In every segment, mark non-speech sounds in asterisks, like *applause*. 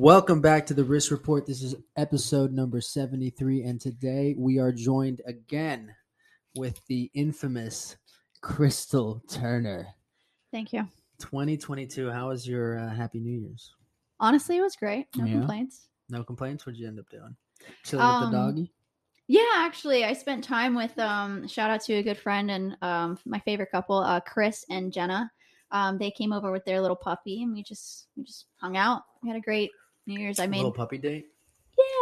Welcome back to the Risk Report. This is episode number 73, and today we are joined again with the infamous Krystal Turner. Thank you. 2022, how was your uh, Happy New Year's? Honestly, it was great. No Yeah? complaints. No complaints? What'd you end up doing? Chilling with Um, the doggy? Yeah, actually, I spent time with um shout out to a good friend and um my favorite couple, uh Chris and Jenna. Um they came over with their little puppy and we just we just hung out. We had a great New Year's. I made a Little puppy date?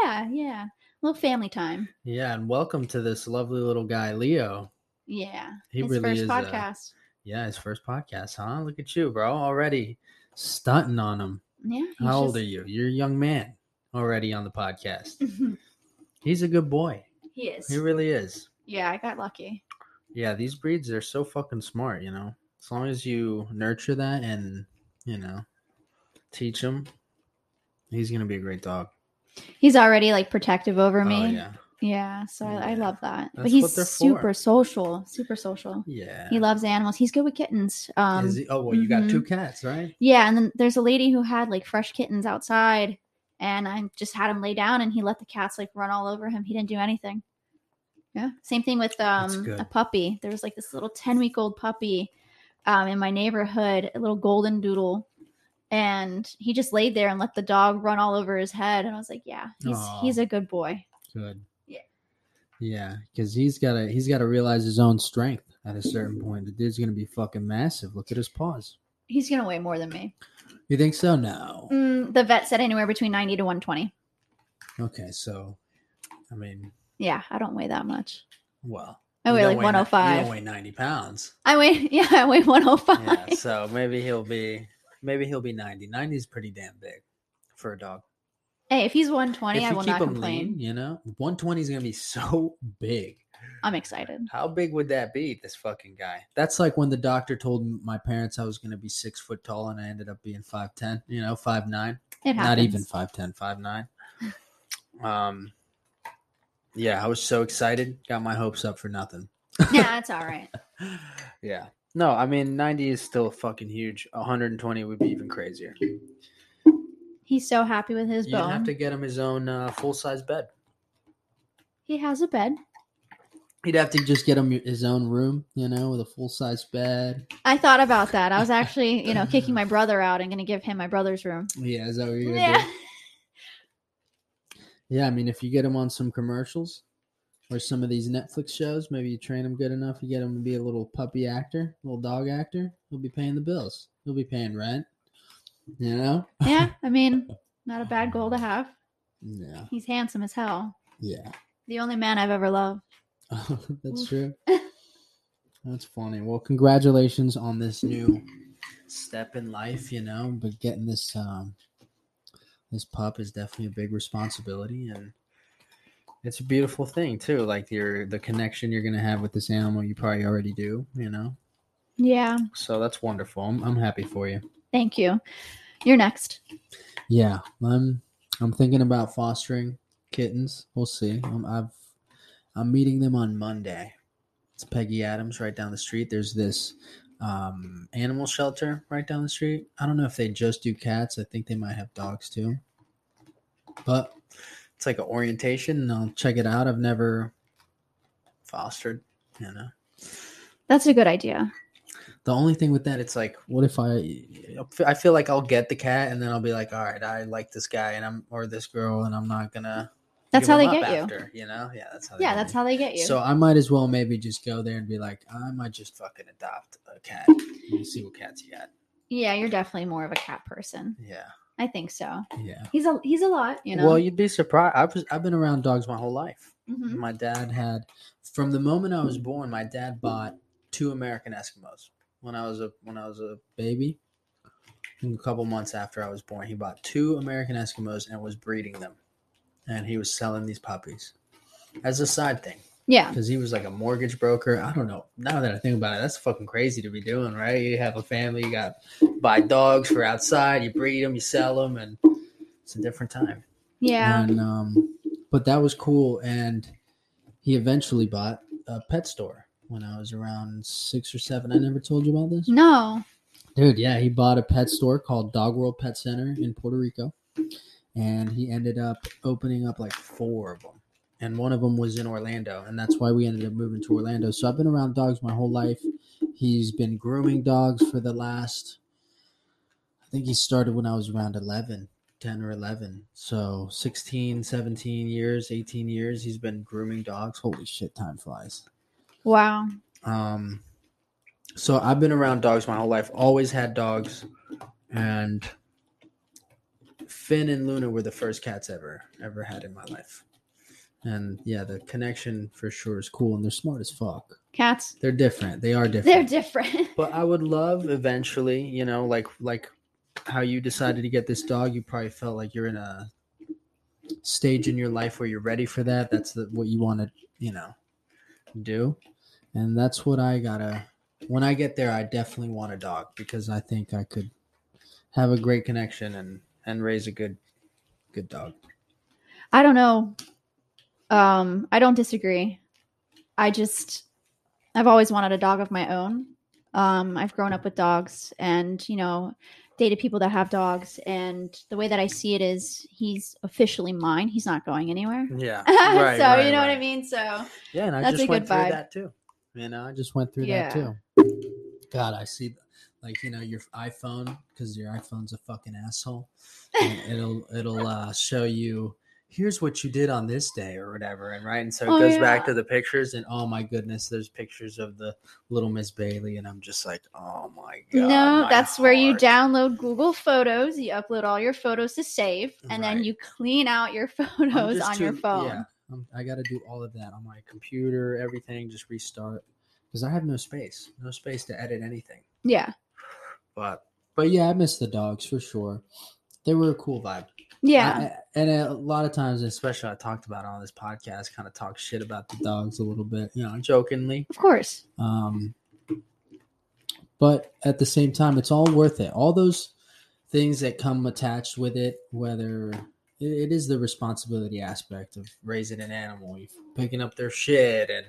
Yeah, yeah. a little family time. Yeah, and welcome to this lovely little guy, Leo. Yeah. He His really first is, podcast. Yeah, his first podcast, huh? Look at you, bro. Already stunting on him. yeah. How old are you? You're a young man already on the podcast. *laughs* He's a good boy. he is. He really is. yeah, I got lucky. Yeah, these breeds are so fucking smart, you know. As long as you nurture that and, you know, teach him, he's going to be a great dog. He's already like protective over me. Oh, yeah. Yeah, so I, I love that. That's but he's super social, super social. Yeah. He loves animals. He's good with kittens. Um, Is he- oh, well, you got mhm. two cats, right? yeah, and then there's a lady who had like fresh kittens outside, and I just had him lay down, and he let the cats like run all over him. He didn't do anything. Yeah, same thing with um a puppy. There was like this little ten week old puppy um in my neighborhood, a little golden doodle, and he just laid there and let the dog run all over his head, and I was like, yeah, he's Aw. he's a good boy. Good. Yeah. Yeah, because he's got to he's got to realize his own strength at a certain point. The dude's gonna be fucking massive. Look at his paws. He's gonna weigh more than me. You think so? No. Mm, the vet said anywhere between ninety to one twenty. Okay, so, I mean, Yeah, I don't weigh that much. well, I weigh like hundred You don't weigh ninety pounds. I weigh *laughs* yeah, I weigh one hundred five. Yeah, so maybe he'll be maybe he'll be 90. 90 is pretty damn big for a dog. Hey, if he's 120, if I will keep not him complain. lean, you know, 120 is gonna be *laughs* so big. I'm excited. How big would that be? This fucking guy. That's like when the doctor told my parents I was gonna be six foot tall, and I ended up being five ten. You know, five nine. It happens. Not even five ten, five nine. *laughs* Um, yeah, I was so excited. Got my hopes up for nothing. yeah, that's all right. *laughs* yeah. No, I mean 90 is still fucking huge. 120 would be even crazier. He's so happy with his You'd bone. have to get him his own uh, full size bed. He has a bed. He'd have to just get him his own room, you know, with a full size bed. I thought about that. I was actually, you know, kicking *laughs* my brother out and going to give him my brother's room. Yeah, is that what you're gonna Yeah. do? Yeah, I mean, if you get him on some commercials or some of these Netflix shows, maybe you train him good enough, you get him to be a little puppy actor, little dog actor. He'll be paying the bills. He'll be paying rent. You know? Yeah, *laughs* I mean, not a bad goal to have. Yeah, He's handsome as hell. yeah. The only man I've ever loved. *laughs* That's true. *laughs* That's funny. Well, congratulations on this new step in life, you know, but getting this um this pup is definitely a big responsibility and it's a beautiful thing too. Like your the connection you're gonna have with this animal you probably already do, you know. Yeah, So that's wonderful. I'm I'm happy for you. thank you. You're next. Yeah. I'm I'm thinking about fostering kittens. We'll see. Um, I've I'm meeting them on Monday. It's Peggy Adams right down the street. There's this um, animal shelter right down the street. I don't know if they just do cats. I think they might have dogs too. But it's like an orientation, and I'll check it out. I've never fostered, you know. That's a good idea. The only thing with that, it's like, what if I? I feel like I'll get the cat, and then I'll be like, all right, I like this guy, and I'm or this girl, and I'm not gonna. That's how they get you. after, you. know, yeah, that's how. They Yeah, that's me. how they get you. So I might as well maybe just go there and be like, I might just fucking adopt a cat. Me see what cats you got. yeah, you're definitely more of a cat person. Yeah, I think so. yeah. He's a he's a lot, you know. Well, you'd be surprised. I've I've been around dogs my whole life. Mhm. My dad had, from the moment I was born, my dad bought two American Eskimos when I was a when I was a baby. A couple months after I was born, he bought two American Eskimos and was breeding them, and he was selling these puppies as a side thing Yeah. because he was like a mortgage broker. I don't know. Now that I think about it, that's fucking crazy to be doing, right? You have a family, you got buy dogs for outside, you breed them, you sell them, and it's a different time. Yeah. And um, but that was cool. And he eventually bought a pet store when I was around six or seven. I never told you about this, No. dude. Yeah, he bought a pet store called Dog World Pet Center in Puerto Rico, and he ended up opening up like four of them. And one of them was in Orlando, and that's why we ended up moving to Orlando. So I've been around dogs my whole life. He's been grooming dogs for the last, I think he started when I was around 11, 10 or 11. So 16, 17 years, 18 years, he's been grooming dogs. Holy shit, time flies. Wow. Um, so I've been around dogs my whole life, always had dogs, and Finn and Luna were the first cats ever ever had in my life. And yeah, the connection for sure is cool, and they're smart as fuck. Cats. They're different. They are different. They're different. but I would *laughs* love eventually, you know, like like how you decided to get this dog. You probably felt like you're in a stage in your life where you're ready for that. That's the, what you want to, you know, do, and that's what I gotta. When I get there, I definitely want a dog because I think I could have a great connection and and raise a good good dog. I don't know. Um, I don't disagree. I just I've always wanted a dog of my own. Um, I've grown up with dogs and, you know, dated people that have dogs and the way that I see it is he's officially mine. He's not going anywhere. Yeah. *laughs* so, you know what I mean? So, Yeah, and I That's just a went good through vibe. that too. You know, I just went through Yeah. that too. God, I see, like you know, your iPhone because your iPhone's a fucking asshole. and it'll it'll uh, show you here's what you did on this day or whatever, and right, and so it Oh, goes back to the pictures, and oh my goodness, there's pictures of the little Miss Bailey, and I'm just like, oh my god. no, my that's where you download Google Photos. You upload all your photos to save, and then you clean out your *laughs* photos on your phone. Yeah, I'm, I got to do all of that on my computer, everything, just restart because I have no space, no space to edit anything. Yeah. But but yeah, I miss the dogs for sure. They were a cool vibe. Yeah. I- and a lot of times, especially I talked about on this podcast, kind of talk shit about the dogs a little bit, you know, jokingly. of course. Um, but at the same time, it's all worth it. All those things that come attached with it, whether it, it is the responsibility aspect of raising an animal, picking up their shit and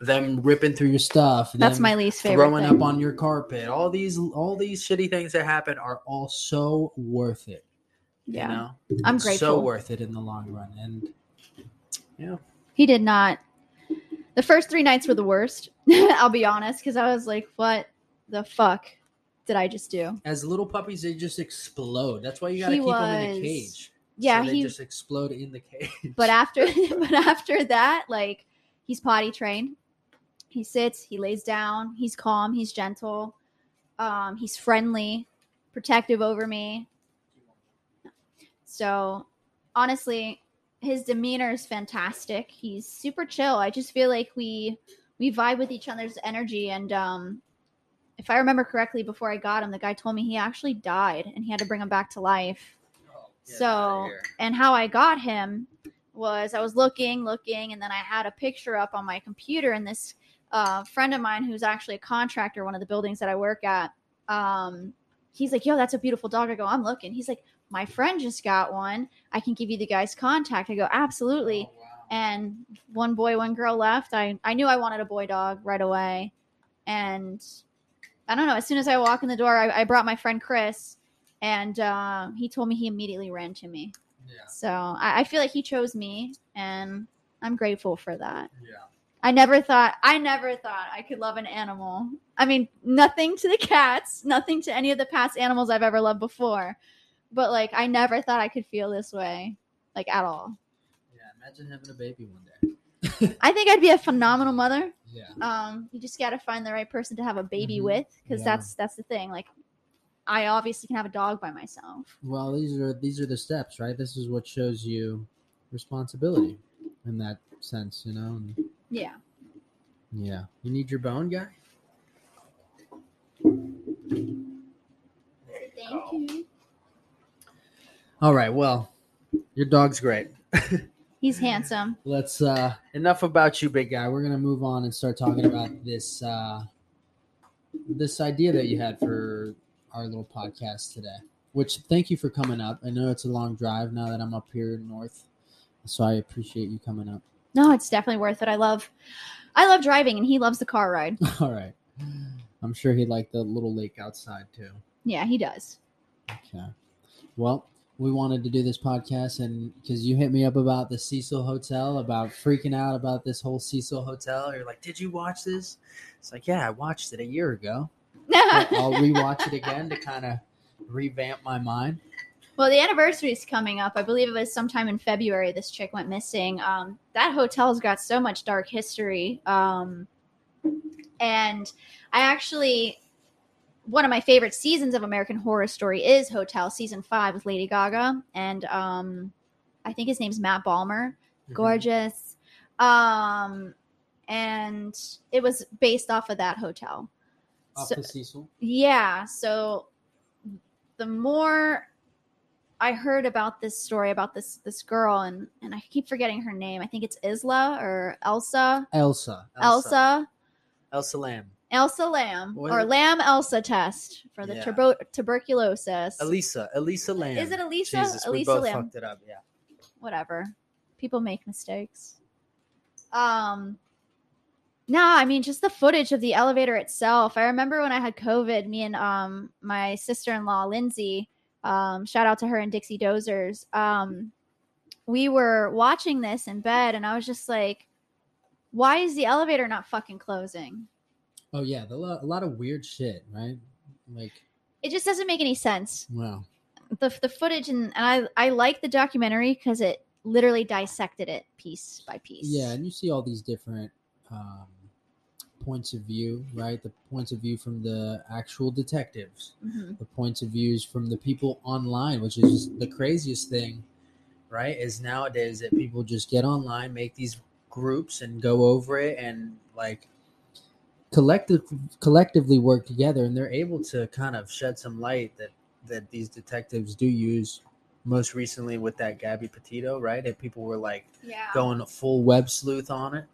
them ripping through your stuff. That's my least favorite. throwing thing. up on your carpet. All these, all these shitty things that happen are all so worth it. Yeah. You know, I'm so grateful. So worth it in the long run. And yeah. He did not. The first three nights were the worst. *laughs* I'll be honest, because I was like, "What the fuck did I just do?" as little puppies, they just explode. That's why you got to keep them in was- a cage. Yeah, so he. just explode in the cage. But after, *laughs* *laughs* but after that, like, he's potty trained. He sits. He lays down. He's calm. He's gentle. Um, he's friendly, protective over me. So, honestly, his demeanor is fantastic. He's super chill. I just feel like we we vibe with each other's energy and um if I remember correctly before I got him, the guy told me he actually died and he had to bring him back to life. So, and how I got him was I was looking, looking, and then I had a picture up on my computer, and this uh, friend of mine who's actually a contractor, one of the buildings that I work at, um, he's like, "Yo, that's a beautiful dog." I go, "I'm looking." He's like, "My friend just got one. I can give you the guy's contact." I go, "Absolutely." And one boy, one girl left. I I knew I wanted a boy dog right away, and I don't know. As soon as I walk in the door, I, I brought my friend Chris, and uh, he told me he immediately ran to me. Yeah, So I, I feel like he chose me, and I'm grateful for that. yeah. I never thought I never thought I could love an animal. I mean, nothing to the cats, nothing to any of the past animals I've ever loved before. But like I never thought I could feel this way, like at all. Yeah, imagine having a baby one day. *laughs* I think I'd be a phenomenal mother. Yeah, Um, you just got to find the right person to have a baby Mhm. with, because Yeah. that's that's the thing. Like, I obviously can have a dog by myself. well, these are these are the steps, right? This is what shows you responsibility in that sense, you know. And, Yeah. yeah, you need your bone guy. Thank you. All right, well, your dog's great. *laughs* He's handsome. Let's uh enough about you, big guy. We're gonna move on and start talking about this uh this idea that you had for our little podcast today. Which thank you for coming up. I know it's a long drive now that I'm up here north. So I appreciate you coming up. No, it's definitely worth it. I love, I love driving, and he loves the car ride. *laughs* All right. I'm sure he'd like the little lake outside too. Yeah, he does. Okay. Well, we wanted to do this podcast, and because you hit me up about the Cecil Hotel, about freaking out about this whole Cecil Hotel, you're like, "Did you watch this?" It's like, "Yeah, I watched it a year ago. *laughs* I'll rewatch it again to kind of revamp my mind." Well, the anniversary is coming up. I believe it was sometime in February. This chick went missing. Um, that hotel's got so much dark history. Um, and I actually, one of my favorite seasons of American Horror Story is Hotel season five with Lady Gaga, and um, I think his name's Matt Bomer. Mm-hmm. Gorgeous. Um, and it was based off of that hotel. Off So- Cecil. Yeah. So the more I heard about this story about this this girl and and I keep forgetting her name. I think it's Isla or Elsa. Elsa. Elsa. Elsa Lamb. Elsa Lamb What or it? Lamb Elsa test for the Yeah. turbo- tuberculosis. Elisa. Elisa Lam. Is it Elisa? Jesus, we Elisa both Lamb. fucked it up. Yeah. Whatever. People make mistakes. Um no, I mean just the footage of the elevator itself. I remember when I had COVID, me and um my sister-in-law Lindsay, um shout out to her and Dixie Dozers. Um we were watching this in bed and I was just like why is the elevator not fucking closing? Oh yeah, the, a lot of weird shit, right? Like, It just doesn't make any sense. wow. The the footage and, and I I like the documentary cuz it literally dissected it piece by piece. Yeah, and you see all these different um, points of view, right? The points of view from the actual detectives, Mhm. the points of views from the people online, which is just the craziest thing, right? Is nowadays that people just get online, make these groups, and go over it, and like collective collectively work together, and they're able to kind of shed some light that that these detectives do use. Most recently with that Gabby Petito, right? And people were like, Yeah. going full web sleuth on it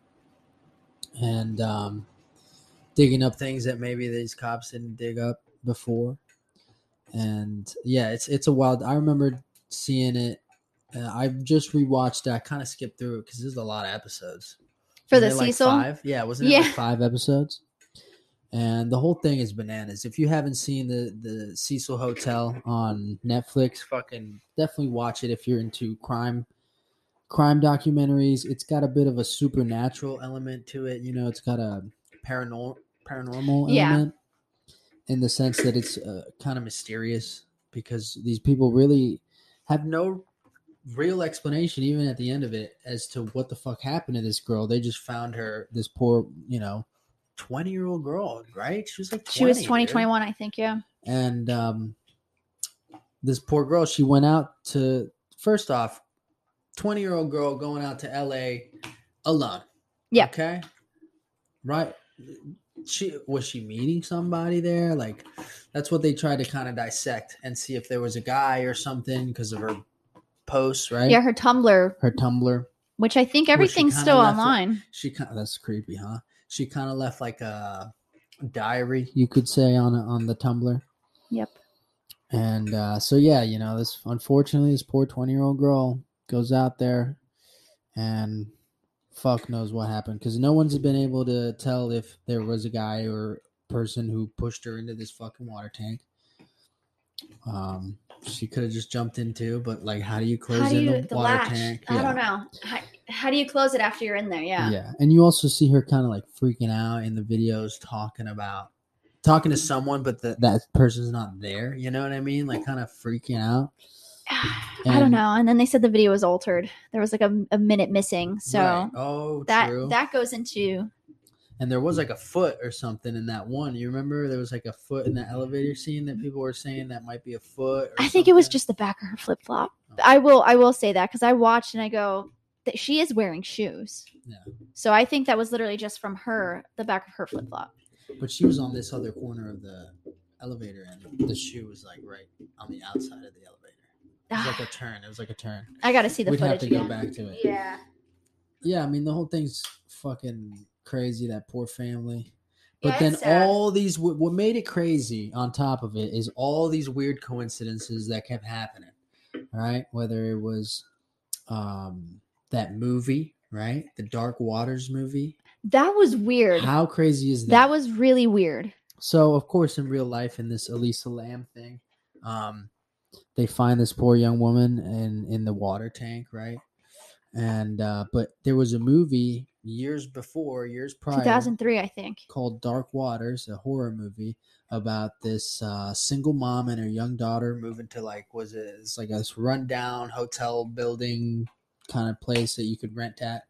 and um, digging up things that maybe these cops didn't dig up before. And yeah, it's it's a wild. I remember seeing it. Uh, I just rewatched it. I kind of skipped through it because there's a lot of episodes. For the Wasn't it like Cecil? five? Yeah, wasn't it Yeah. like five episodes? And the whole thing is bananas. If you haven't seen the the Cecil Hotel on Netflix, fucking definitely watch it if you're into crime crime documentaries. It's got a bit of a supernatural element to it. You know, it's got a paranormal paranormal Yeah. element in the sense that it's uh, kind of mysterious because these people really have no real explanation even at the end of it as to what the fuck happened to this girl they just found her this poor you know 20 year old girl right? She was like 20, She was dude. 20, 21, I think, yeah. and um this poor girl she went out to first off 20 year old girl going out to la alone. Yeah. okay? Right? She was she meeting somebody there? Like that's what they tried to kind of dissect and see if there was a guy or something because of her posts right? Yeah, her Tumblr, her tumblr which I think everything's still online. she kind of that's creepy huh she kind of left like a diary you could say on on the tumblr Yep. and uh, so yeah, you know, this unfortunately this poor twenty year old girl goes out there and fuck knows what happened because no one's been able to tell if there was a guy or person who pushed her into this fucking water tank. Um, she could have just jumped into, but like, how do you close How do in the, the water latch? tank? I don't know. How, how do you close it after you're in there? Yeah. Yeah. And you also see her kind of like freaking out in the videos talking about talking to someone, but the, that person's not there. You know what I mean? Like kind of freaking out. *sighs* I don't know. And then they said the video was altered. There was like a, a minute missing. So Right. oh, that true. that goes into and there was hmm. like a foot or something in that one. You remember there was like a foot in the elevator scene that people were saying that might be a foot. Or I think it was just the back of her flip flop. Oh. I will I will say that because I watched and I go that she is wearing shoes. Yeah. So I think that was literally just from her the back of her flip flop. But she was on this other corner of the elevator, and the shoe was like right on the outside of the elevator. It was like a ah. turn. It was like a turn. I got to see the We'd have footage to go back to it. Yeah. Yeah, I mean the whole thing's fucking crazy. That poor family. But Yeah, then all these, what what made it crazy on top of it is all these weird coincidences that kept happening. Right, whether it was um that movie, right, the Dark Waters movie. That was weird. How crazy is that? that was really weird. So of course, in real life, in this Elisa Lam thing, um, they find this poor young woman in in the water tank, right? And uh, but there was a movie years before, years prior, 2003, I think. called Dark Waters, a horror movie about this uh, single mom and her young daughter moving to like was it it's like a rundown hotel building kind of place that you could rent at,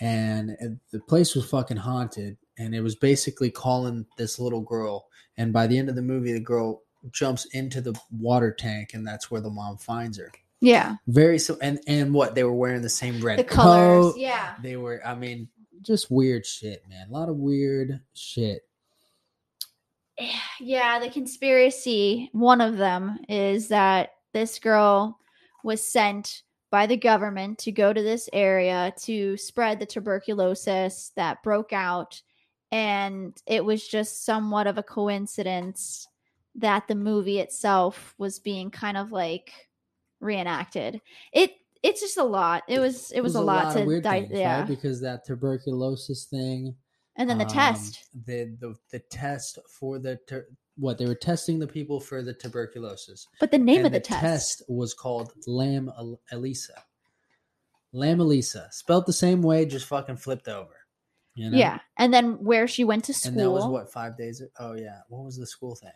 and the place was fucking haunted, and it was basically calling this little girl, and by the end of the movie, the girl jumps into the water tank, and that's where the mom finds her. Yeah. Very so, and and what they were wearing the same red The colors. coat. Yeah. They were, I mean, just weird shit, man. A lot of weird shit. *sighs* Yeah, the conspiracy, one of them is that this girl was sent by the government to go to this area to spread the tuberculosis that broke out. And it was just somewhat of a coincidence that the movie itself was being kind of like reenacted. It it's just a lot. It was it was, a lot, of to weird di- things, yeah. right? Because that tuberculosis thing, and then the um, test. the the the test for the tur- what they were testing the people for the tuberculosis. But the name and of the, test. was called Lam El- Elisa. Lam Elisa, spelled the same way, just fucking flipped over. You know? Yeah. And then where she went to school. And that was what five days. Oh yeah, what was the school thing?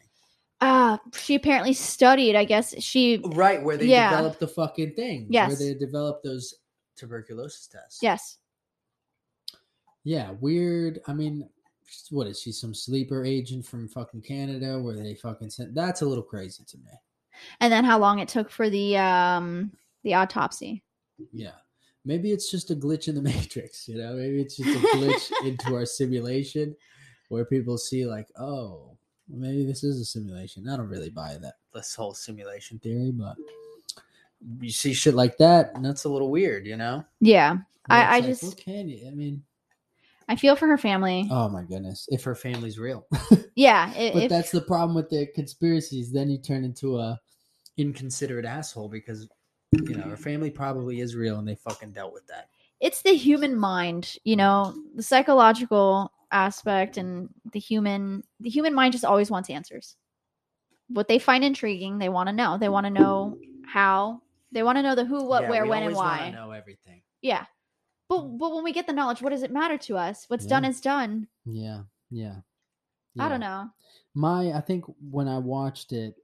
Uh she apparently studied i guess she Right where they Yeah. developed the fucking thing. Yes. where they developed those tuberculosis tests. yes Yeah, weird. I mean, what is she? Some sleeper agent from fucking Canada? Where they fucking sent? That's a little crazy to me. and then how long it took for the um the autopsy Yeah, maybe it's just a glitch in the *laughs* matrix. You know, maybe it's just a glitch *laughs* into our simulation where people see like, oh, maybe this is a simulation. I don't really buy that this whole simulation theory, but you see shit like that, and that's a little weird. You know? yeah I- I like, just- what can you? I mean, i feel for her family oh my goodness, if her family's real. *laughs* yeah i- but if, that's the problem with the conspiracies. Then you turn into a inconsiderate asshole because you know her family probably is real and they fucking dealt with that. it's the human mind you know the psychological aspect and the human the human mind just always wants answers. What they find intriguing they want to know. They want to know how. They want to know the who what Yeah, where when and why. Know everything. yeah. But but when we get the knowledge what does it matter to us? What's done is done. Yeah, yeah. i don't know. My, I think when I watched it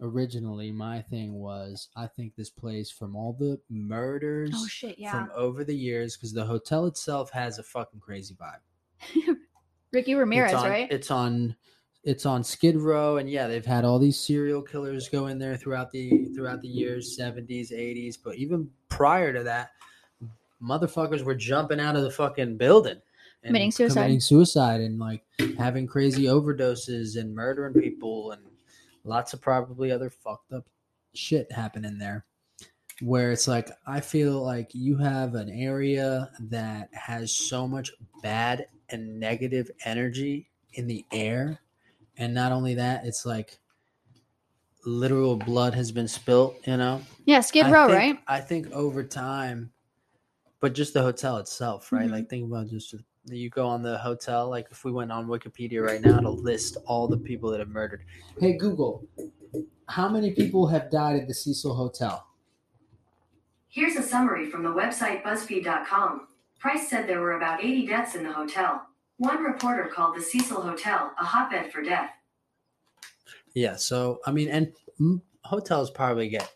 originally, my thing was I think this place from all the murders oh shit yeah. from over the years because the hotel itself has a fucking crazy vibe. *laughs* ricky ramirez it's on, right It's on it's on Skid Row, and yeah, they've had all these serial killers go in there throughout the throughout the years, seventies, eighties, but even prior to that, motherfuckers were jumping out of the fucking building. Committing suicide. committing suicide, and like having crazy overdoses and murdering people, and lots of probably other fucked up shit happening there. Where it's like, I feel like you have an area that has so much bad and negative energy in the air. And not only that, it's like literal blood has been spilt, you know? yeah skid I row think- right I think over time, but just the hotel itself, right? Mhm. Like, think about just you go on the hotel. Like, if we went on Wikipedia right now to list all the people that have murdered. Hey, Google, how many people have died at the Cecil Hotel? Here's a summary from the website BuzzFeed.com. Price said there were about 80 deaths in the hotel. One reporter called the Cecil Hotel a hotbed for death. Yeah. So, I mean, and hotels probably get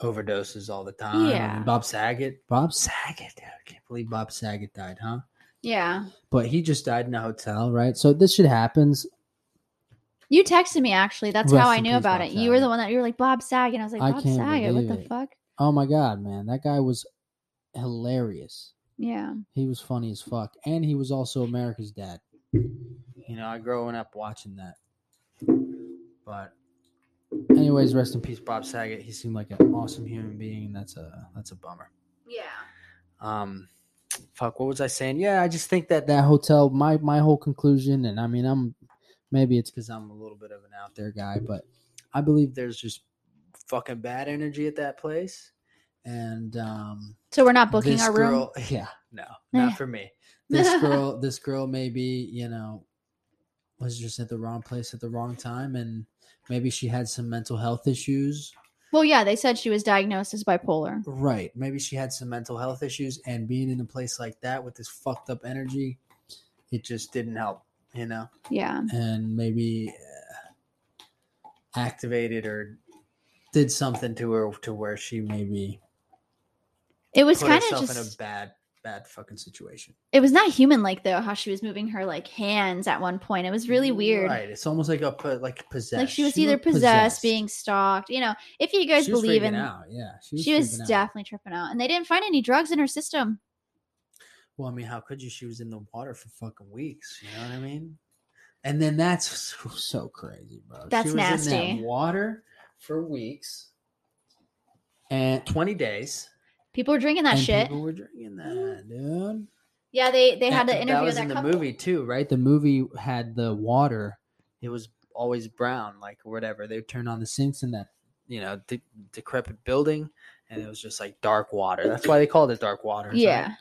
overdoses all the time. I Yeah. mean, Bob Saget. Bob Saget. I can't believe Bob Saget died, huh? yeah But he just died in a hotel, right? So this shit happens. you texted me actually that's Rest how i knew about Bob it you were the one that you were like bob saget i was like bob saget what the it. fuck Oh my god, man, that guy was hilarious. Yeah He was funny as fuck, and he was also America's dad. You know, I growing up watching that. But, anyways, rest in peace, Bob Saget. He seemed like an awesome human being. and That's a that's a bummer. yeah Um, fuck, what was I saying? Yeah, I just think that that hotel. My my whole conclusion, and I mean, I'm maybe it's because I'm a little bit of an out there guy, but I believe there's just fucking bad energy at that place, and um, so we're not booking our room *laughs* Yeah, no, not for me. *laughs* This girl, this girl, maybe you know, was just at the wrong place at the wrong time, and maybe she had some mental health issues, Well, yeah, they said she was diagnosed as bipolar. Right. Maybe she had some mental health issues, and being in a place like that with this fucked up energy, it just didn't help, you know? Yeah. And maybe uh, activated or did something to her to where she maybe It was kind of just in a bad, bad fucking situation. it was not human like though how she was moving her like hands at one point. It was really weird. Right. It's almost like a like possessed. Like she was either looked possessed, being stalked. You know, if you guys She believe in out. Yeah. She was, she was out. definitely tripping out. And they didn't find any drugs in her system. Well, I mean, how could you? She was in the water for fucking weeks. You know what I mean? And then that's *laughs* so, so crazy, bro. That's she was In nasty. that water for weeks and twenty days. People were drinking that and shit. People were drinking that, dude. Yeah, they they had the interview That was in that the couple. movie too, right? The movie had the water. It was always brown, like whatever. They would turn on the sinks in that, you know, de- decrepit building, and it was just like dark water. That's why they called it dark water. right? Yeah.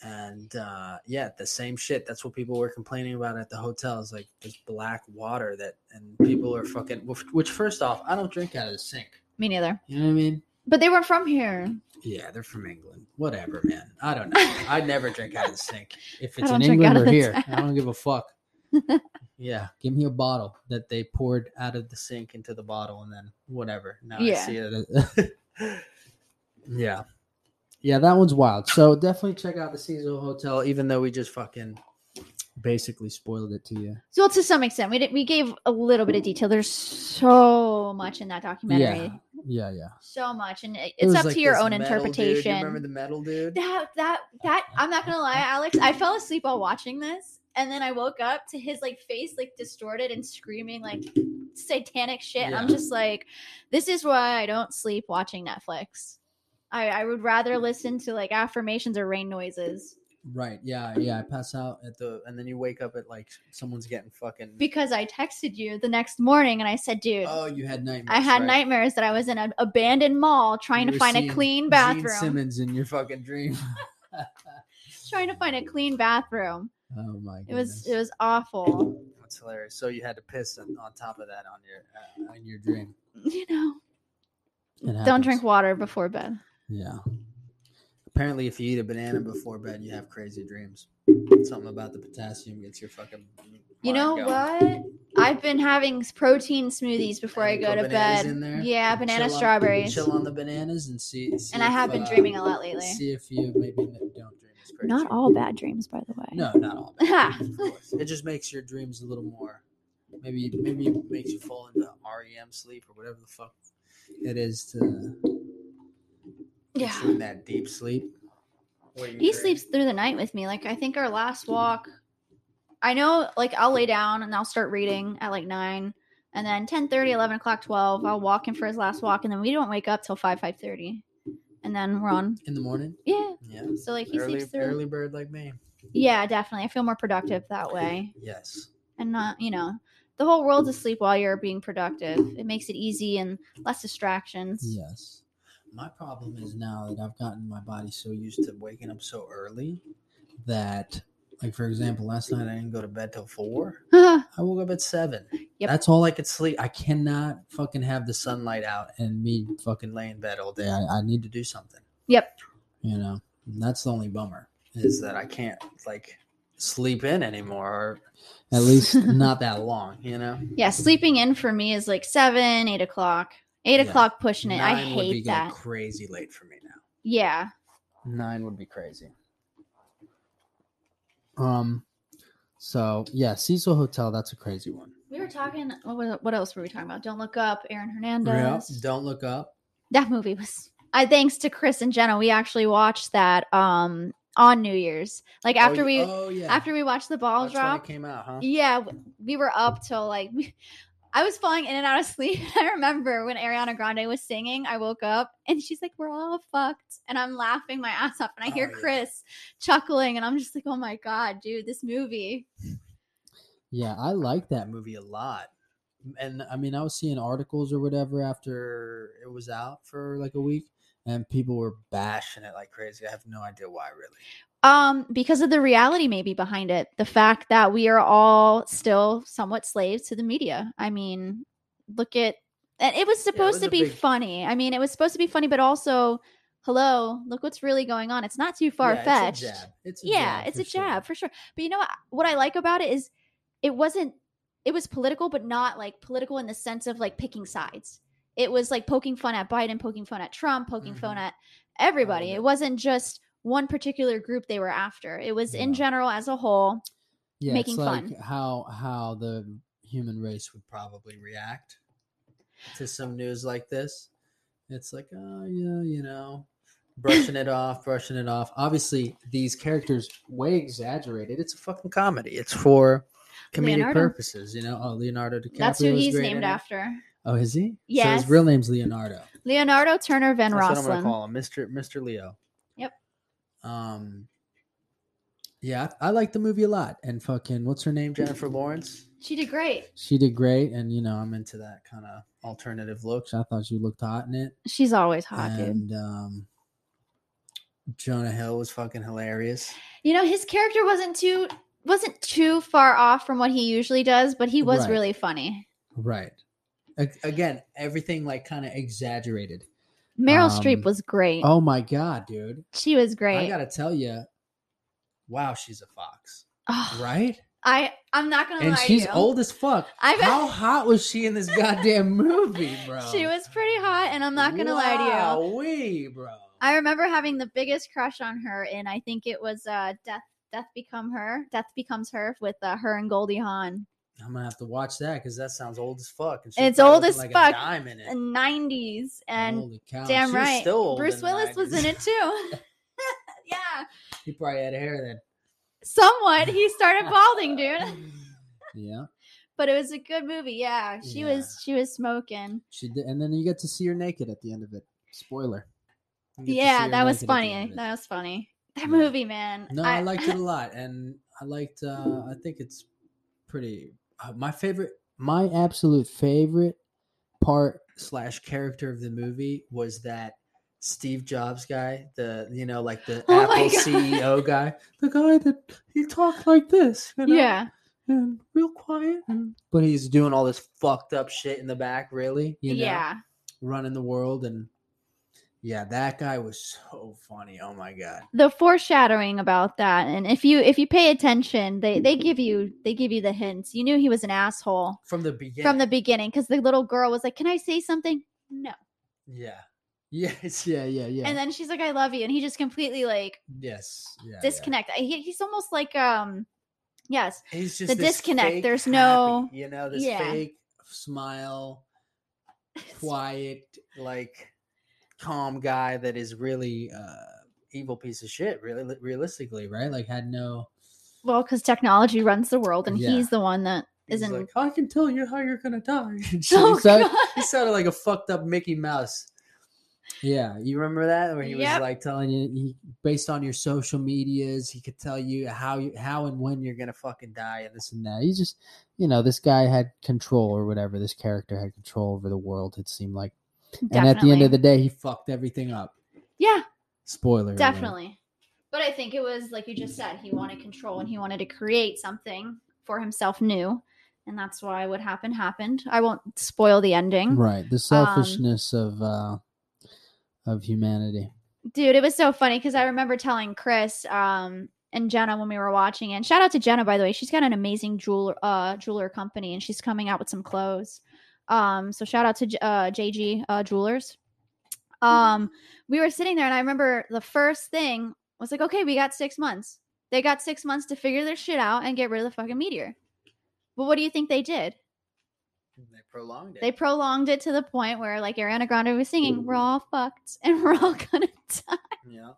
and uh yeah the same shit that's what people were complaining about at the hotels like this black water that and people are fucking which first off i don't drink out of the sink Me neither. you know what i mean But they weren't from here. yeah they're from england. Whatever man. I don't know. *laughs* I'd never drink out of the sink. If it's in england or here i don't give a fuck. *laughs* Yeah give me a bottle that they poured out of the sink into the bottle and then whatever. Now i Yeah. see it. *laughs* Yeah. Yeah that one's wild. So definitely check out the cecil hotel even though we just fucking basically spoiled it to you So to some extent, we did, we gave a little bit of detail. There's so much in that documentary. yeah yeah So much, and it- It it's was up like to your own dude. You interpretation. remember the metal dude that that that I'm not gonna lie, Alex. I fell asleep while watching this, and then I woke up to his like face like distorted and screaming like satanic shit. And I'm just like, this is why I don't sleep watching Netflix. I I would rather listen to like affirmations or rain noises right yeah yeah i pass out at the and then you wake up at like someone's getting fucking because I texted you the next morning and I said, dude. oh you had nightmares I had right? nightmares that I was in an abandoned mall trying You to find a clean Gene bathroom. simmons in your fucking dream *laughs* Trying to find a clean bathroom. oh my It was it was awful. That's hilarious. So you had to piss on, on top of that on your uh, on your dream. *laughs* You know, don't drink water before bed. Yeah. Apparently, if you eat a banana before bed, you have crazy dreams. Something about the potassium gets your fucking. You know going. what? I've been having protein smoothies before I go to bed. in there? Yeah, banana Chill on- strawberries. Chill on the bananas and see. see and I have been uh, dreaming a lot lately. See if you maybe don't dream as crazy. Not all bad dreams, by the way. No, not all. bad, *laughs* of course. It just makes your dreams a little more. Maybe maybe it makes you fall into REM sleep or whatever the fuck it is to get Yeah. in that deep sleep. He sleeps through the night with me. Like I think our last walk, I know like I'll lay down and I'll start reading at like nine. And then 10 30, 11 o'clock, 12, I'll walk him for his last walk. And then we don't wake up till 5, 5 And then we're on. in the morning. Yeah. Yeah, So like he early sleeps through. early bird like me. Yeah, definitely. I feel more productive that way. *laughs* Yes. And not, you know, the whole world's asleep while you're being productive. It makes it easy and less distractions. Yes. My problem is now that I've gotten my body so used to waking up so early that, like for example, last night I didn't go to bed till four. *laughs* I woke up at seven. Yep. That's all I could sleep. I cannot fucking have the sunlight out and me fucking lay in bed all day. I, I need to do something. Yep. You know, and that's the only bummer is that I can't like sleep in anymore, or at least *laughs* not that long. You know, yeah, sleeping in for me is like 7, 8 o'clock. 8 Yeah. o'clock pushing it. I Nine would be hate going that. crazy late for me now. Yeah. Nine would be crazy. Um, so yeah, Cecil Hotel. That's a crazy one. We were talking. What, was- what else were we talking about? Don't look up. Aaron Yeah, Hernandez. don't look up. That movie was. I thanks to Chris and Jenna, we actually watched that um on New Year's. Like after oh, we oh yeah, after we watched the ball That's when drop. it came out, huh? Yeah, we were up till like we, *laughs* I was falling in and out of sleep. *laughs* I remember when Ariana Grande was singing, I woke up and she's like, "We're all fucked," and I'm laughing my ass off, and I hear Oh, yeah. Chris chuckling, and I'm just like, "Oh my god, dude, this movie." Yeah, I like that movie a lot. And I mean, I was seeing articles or whatever after it was out for like a week, and people were bashing it like crazy. I have no idea why, really. Um, because of the reality maybe behind it, the fact that we are all still somewhat slaves to the media. I mean, look at and it was supposed was to be big- funny. I mean, it was supposed to be funny, but also, hello, look what's really going on. It's not too far fetched. Yeah, it's a jab. It's a yeah, jab it's for a jab sure. for sure. But you know what? What I like about it is it wasn't. It was political, but not like political in the sense of like picking sides. It was like poking fun at Biden, poking fun at Trump, poking fun Mhm. at everybody. It it. wasn't just one particular group they were after. It was in general as a whole. Yeah, making it's like fun. how how the human race would probably react to some news like this. It's like, oh yeah, you know, brushing it off, brushing it off. Obviously, these characters way exaggerated. It's a fucking comedy. It's for comedic Leonardo. purposes, you know. Oh, Leonardo DiCaprio. That's who he's great named after. Oh, is he? So Yes. his real name's Leonardo. Leonardo Turner Van That's what I'm gonna Rossum. call him, Mister Mister Leo. Um. Yeah, I, I like the movie a lot, and fucking what's her name? Jennifer Lawrence. She did great. She did great, and you know I'm into that kind of alternative looks. I thought she looked hot in it, She's always hot, dude. and um, Jonah Hill was fucking hilarious. You know, his character wasn't too wasn't too far off from what he usually does, but he was Right. really funny. Right. Again, everything like kind of exaggerated. Meryl Um, Streep was great. Oh my god, dude! she was great. I gotta tell you, wow, she's a fox, Oh, right? I I'm not gonna And lie she's to you. She's old as fuck. I've- How hot was she in this goddamn movie, bro? She was pretty hot, and I'm not gonna lie to you. Wow, we, bro. I remember having the biggest crush on her, and I think it was uh, Death Death Become Her. Death Becomes Her with uh, her and Goldie Hawn. I'm gonna have to watch that because that sounds old as fuck. And It's old as like fuck. A dime in it. The 90s, and Holy cow, damn right, still old Bruce Willis was in it too. *laughs* *laughs* yeah, He probably had hair then. somewhat. He started *laughs* balding, dude. Yeah, But it was a good movie. Yeah, she Yeah. was she was smoking. she did, and then you get to see her naked at the end of it. Spoiler. You get to see Yeah, that was naked at the funny. end of it. That was funny. That Yeah. movie, man. No, I, liked it a lot, and I liked. uh I think it's pretty. Uh, my favorite, my absolute favorite part slash character of the movie was that Steve Jobs guy, the you know like the Oh Apple CEO guy, the guy that he talked like this, you know, Yeah, and real quiet, and, but he's doing all this fucked up shit in the back, really, you know, yeah. running the world, and yeah, that guy was so funny. Oh my god. the foreshadowing about that and if you if you pay attention they they give you they give you the hints you knew he was an asshole From the beginning. from the beginning because the little girl was like can i say something no Yeah. *laughs* Yes. Yeah. Yeah. Yeah. and then she's like i love you and he just completely like yes. Yeah. yeah. disconnect he, he's almost like um yes He's just the disconnect, there's happy, no- you know, this Yeah. fake smile, *laughs* quiet, like calm guy that is really uh evil piece of shit. Really, realistically, right? Like had no. well because technology runs the world and Yeah. he's the one that He's isn't like, I can tell you how you're gonna die. *laughs* *laughs* And. Oh, he, sounded, he sounded like a fucked up Mickey Mouse. Yeah, you remember that where he was like telling you he based on your social medias, he could tell you how you how and when you're gonna fucking die and this and that. He just, you know, this guy had control or whatever. This character had control over the world. It seemed like, and at the end of the day, he fucked everything up. yeah. Spoiler. alert. definitely. But i think it was like you just said he wanted control and he wanted to create something for himself new. And that's why what happened happened. I won't spoil the ending. Right, Um, the selfishness of uh of humanity. dude it was so funny because i remember telling chris um and jenna when we were watching it. And shout out to jenna by the way. She's got an amazing jeweler uh jeweler company and she's coming out with some clothes um so shout out to uh jg uh jewelers um we were sitting there and i remember the first thing was like okay we got six months they got six months to figure their shit out and get rid of the fucking meteor but what do you think they did They prolonged it. they prolonged it to the point where like ariana grande was singing we're all fucked and we're all *laughs* gonna die yeah.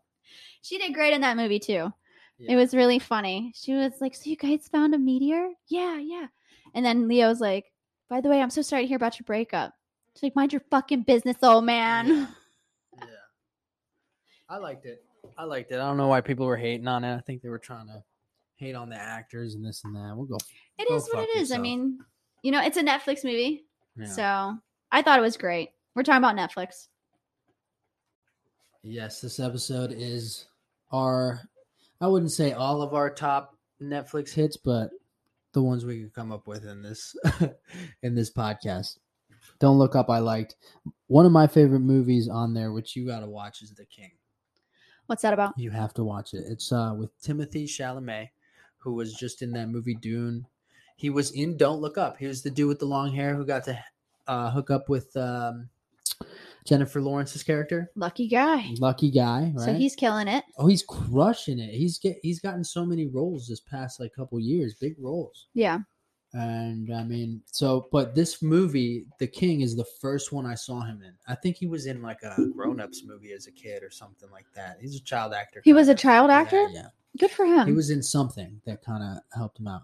she did great in that movie too. yeah. It was really funny. She was like, "So you guys found a meteor? Yeah, yeah." And then Leo's like, "By the way, I'm so sorry to hear about your breakup." She's like, "Mind your fucking business, old man." Yeah. *laughs* yeah. I liked it. I liked it. I don't know why people were hating on it. I think they were trying to hate on the actors and this and that. We'll go. It Go is what it is. I mean, you know, it's a Netflix movie, Yeah. so I thought it was great. We're talking about Netflix. Yes, this episode is our. I wouldn't say all of our top Netflix hits, but the ones we could come up with in this *laughs* in this podcast. Don't Look Up. I liked one of my favorite movies on there, which you got to watch, is The King. What's that about? You have to watch it. It's uh, with Timothée Chalamet, who was just in that movie Dune. He was in Don't Look Up. He was the dude with the long hair who got to uh, hook up with um, Jennifer Lawrence's character. Lucky guy. Lucky guy, right? So he's killing it. oh, he's crushing it. He's get he's gotten so many roles this past like couple years, big roles. Yeah. And I mean, so but this movie, The King, is the first one I saw him in. I think he was in like a grown ups movie as a kid or something like that. He's a child actor. He was a child Yeah, actor? yeah. Good for him. He was in something that kind of helped him out.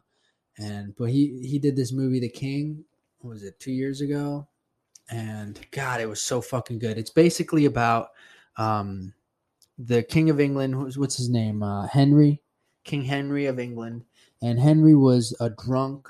And but he he did this movie The King, what was it, 2 years ago? And god, it was so fucking good. It's basically about um the King of England, who's what's his name? Uh Henry, King Henry of England. And Henry was a drunk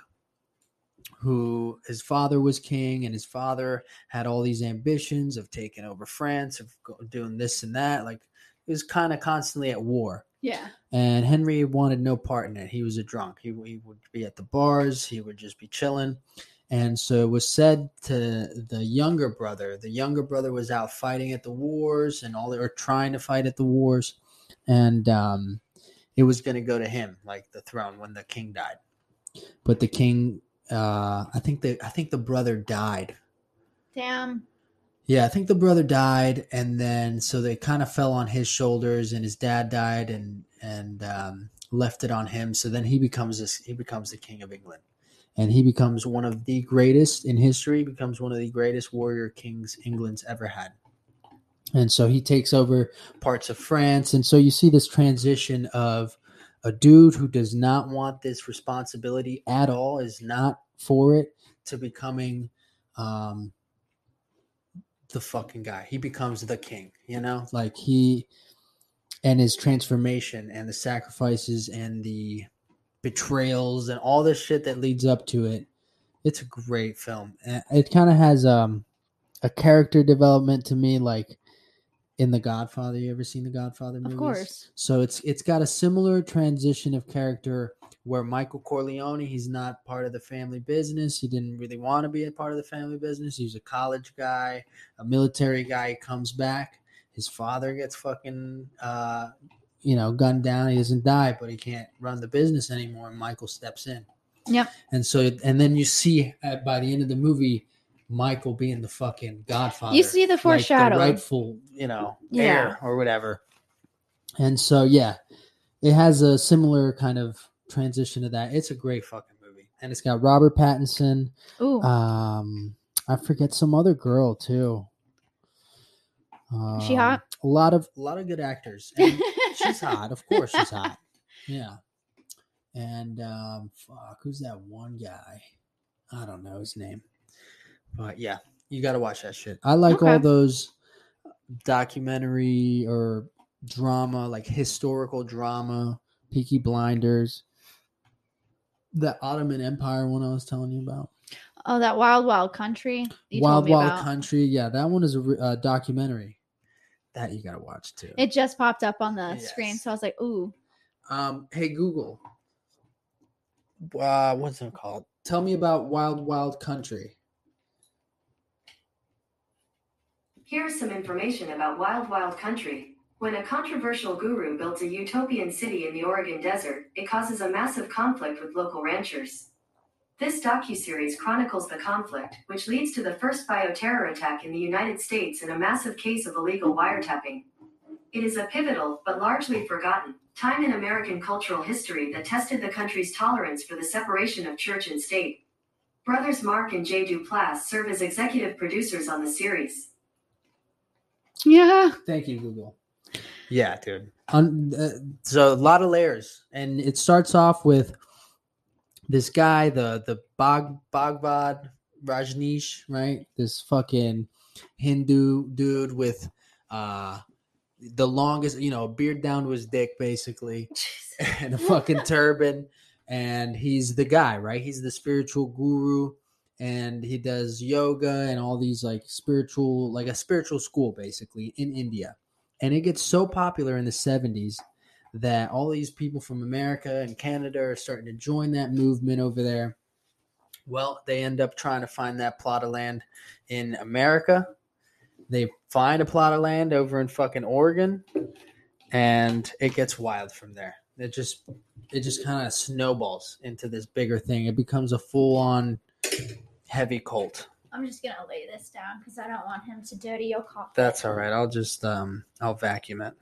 who his father was king and his father had all these ambitions of taking over France, of doing this and that. Like he was kind of constantly at war yeah. and Henry wanted no part in it. He was a drunk. He, he would be at the bars. He would just be chilling. And so it was said to the younger brother. The younger brother was out fighting at the wars and all they were trying to fight at the wars, and um, it was going to go to him, like the throne, when the king died. But the king, uh, I think the I think the brother died Damn. yeah, I think the brother died, and then so they kind of fell on his shoulders, and his dad died, and and um, left it on him. So then he becomes this. He becomes the king of England, and he becomes one of the greatest in history. Becomes one of the greatest warrior kings England's ever had. And so he takes over parts of France, and so you see this transition of a dude who does not want this responsibility at all, is not for it, to becoming. Um, the fucking guy. He becomes the king, you know? Like he and his transformation and the sacrifices and the betrayals and all the shit that leads up to it. It's a great film. It kind of has um a character development to me like in The Godfather. You ever seen The Godfather movies? Of course. So it's it's got a similar transition of character where Michael Corleone, he's not part of the family business. He didn't really want to be a part of the family business. He was a college guy, a military guy. He comes back. His father gets fucking, uh, you know, gunned down. He doesn't die, but he can't run the business anymore. And Michael steps in. Yep. And so, and then you see at, by the end of the movie, Michael being the fucking Godfather. You see the like foreshadow. rightful, you know, Yeah. heir or whatever. And so, yeah, it has a similar kind of transition to that. It's a great fucking movie, and it's got Robert Pattinson. Ooh. Um, I forget some other girl too. Um, she hot? A lot of a lot of good actors. And *laughs* she's hot, of course she's hot. *laughs* Yeah. And um, fuck, who's that one guy? I don't know his name, but yeah, you got to watch that shit. I like all those documentary or drama, like historical drama, Peaky Blinders, the Ottoman Empire one I was telling you about, Oh, that Wild Wild Country. You Wild told me Wild about. Country. Yeah, that one is a uh, documentary that you got to watch too. It just popped up on the screen, so I was like, "Ooh, Um, hey Google, uh, what's it called? Tell me about Wild Wild Country. Here's some information about Wild Wild Country. When a controversial guru builds a utopian city in the Oregon desert, it causes a massive conflict with local ranchers. This docuseries chronicles the conflict, which leads to the first bioterror attack in the United States and a massive case of illegal wiretapping. It is a pivotal, but largely forgotten, time in American cultural history that tested the country's tolerance for the separation of church and state. Brothers Mark and Jay Duplass serve as executive producers on the series. yeah." Thank you, Google. Yeah, dude. Un- uh, so a lot of layers, and it starts off with this guy, the the Bog Bhagwan Rajneesh, right? This fucking Hindu dude with uh the longest, you know, beard down to his dick, basically, *laughs* and a fucking turban, and he's the guy, right? He's the spiritual guru, and he does yoga and all these like spiritual, like a spiritual school, basically in India and it gets so popular in the 70s that all these people from America and Canada are starting to join that movement over there. Well, they end up trying to find that plot of land in America. They find a plot of land over in fucking Oregon, and it gets wild from there. It just it just kind of snowballs into this bigger thing. It becomes a full on heavy cult. I'm just gonna lay this down because I don't want him to dirty your coffee. That's all right. I'll just um I'll vacuum it.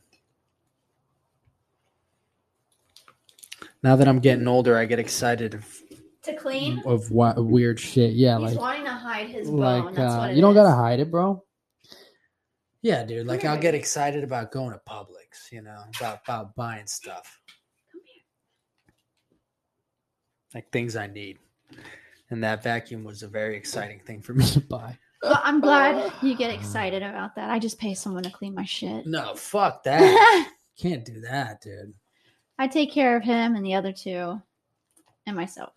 Now that I'm getting older, I get excited of, to clean. of what weird shit. Yeah, He's like wanting to hide his bone. like That's uh, what it you don't is. gotta hide it, bro. Yeah, dude. Like I'll get excited about going to Publix, you know, about about buying stuff, like things I need. And that vacuum was a very exciting thing for me to buy. Well, I'm glad *laughs* you get excited about that. I just pay someone to clean my shit. No, fuck that. *laughs* Can't do that, dude. I take care of him and the other two and myself.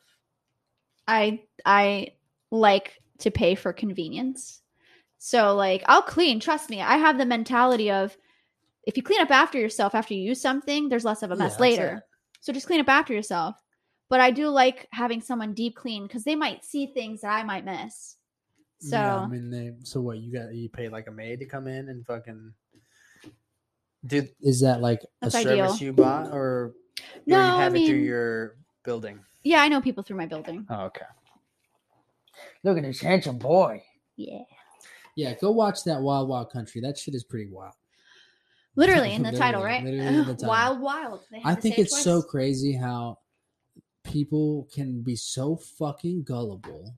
I I like to pay for convenience. So like I'll clean, trust me. I have the mentality of if you clean up after yourself after you use something, there's less of a mess that's later. So just clean up after yourself. But I do like having someone deep clean because they might see things that I might miss. So yeah, I mean, they, so what? You got you pay like a maid to come in and fucking. Dude, is that like That's a ideal. service you bought, or, or No, you I have it through your building? yeah, I know people through my building. Oh, okay. Look at this handsome boy. Yeah. Yeah, go watch that Wild Wild Country. That shit is pretty wild. Literally *laughs* in the title, right? literally in the title. Wild Wild. They I think say it it's so crazy how people can be so fucking gullible.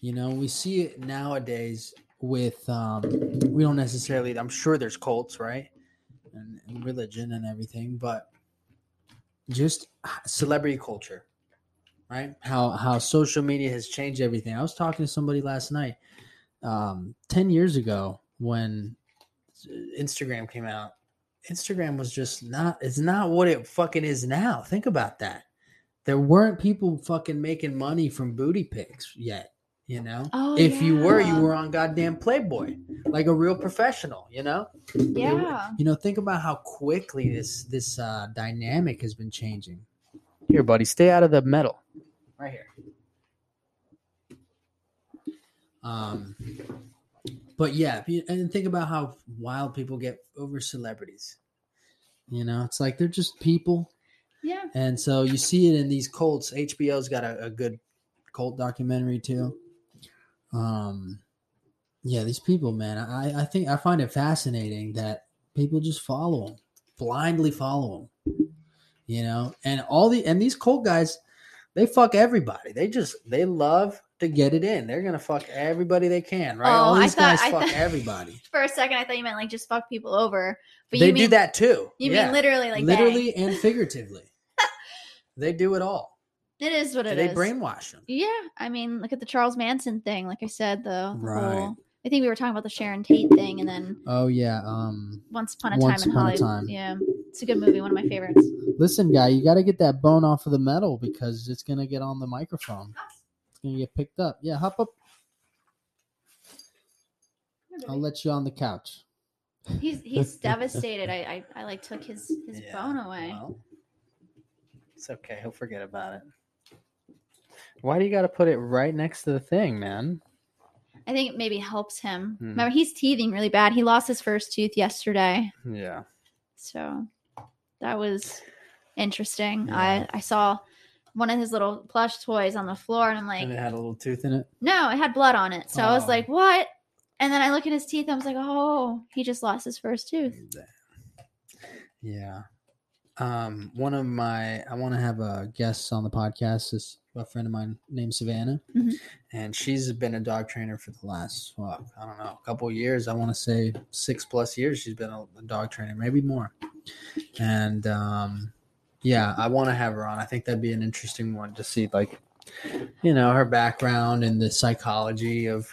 You know, we see it nowadays with um we don't necessarily I'm sure there's cults, right? And, and religion and everything, but just celebrity culture. Right? How how social media has changed everything. I was talking to somebody last night um 10 years ago when Instagram came out Instagram was just not it's not what it fucking is now. Think about that. There weren't people fucking making money from booty pics yet, you know? Oh, if you were, you were on goddamn Playboy, like a real professional, you know? Yeah. You know, think about how quickly this this uh dynamic has been changing. Here, buddy, stay out of the metal. Right here. Um but yeah, and think about how wild people get over celebrities. You know, it's like they're just people. Yeah. And so you see it in these cults. HBO's got a, a good cult documentary too. Um, yeah, these people, man, I, I think I find it fascinating that people just follow them, blindly follow them. You know, and all the and these cult guys, they fuck everybody. They just they love to get it in. They're gonna fuck everybody they can, right? Oh, all these thought- guys fuck thought- *laughs* everybody. For a second, I thought you meant like just fuck people over. But they you mean do that too. You yeah. mean literally like literally and figuratively. *laughs* they do it all. Bang. It is what it they is. brainwash them. Yeah, I mean, look at the Charles Manson thing. Like I said, the, the Right. whole. I think we were talking about the Sharon Tate thing, and then Oh yeah. Um Once Upon a Once Time in Upon a Hollywood. Time. Yeah, it's a good movie. One of my favorites. listen, guy, you gotta get that bone off of the metal because it's gonna get on the microphone. It's gonna get picked up. Yeah, hop up. I'll let you on the couch. He's he's *laughs* devastated. I, I I like took his his Yeah, bone away. well, it's okay. He'll forget about it. Why do you got to put it right next to the thing, man? I think it maybe helps him. Hmm. Remember, he's teething really bad. He lost his first tooth yesterday, Yeah. so that was interesting. Yeah. I I saw one of his little plush toys on the floor, and I'm like, and it had a little tooth in it. no, it had blood on it. So I was Oh. like, what? And then I look at his teeth. I was like, oh, he just lost his first tooth. Yeah. Um, one of my I want to have a guest on the podcast is a friend of mine named Savannah, Mhm. and she's been a dog trainer for the last well, I don't know, a couple of years. I want to say six plus years. She's been a, a dog trainer, maybe more. And um, yeah, I want to have her on. I think that'd be an interesting one to see, like, you know, her background and the psychology of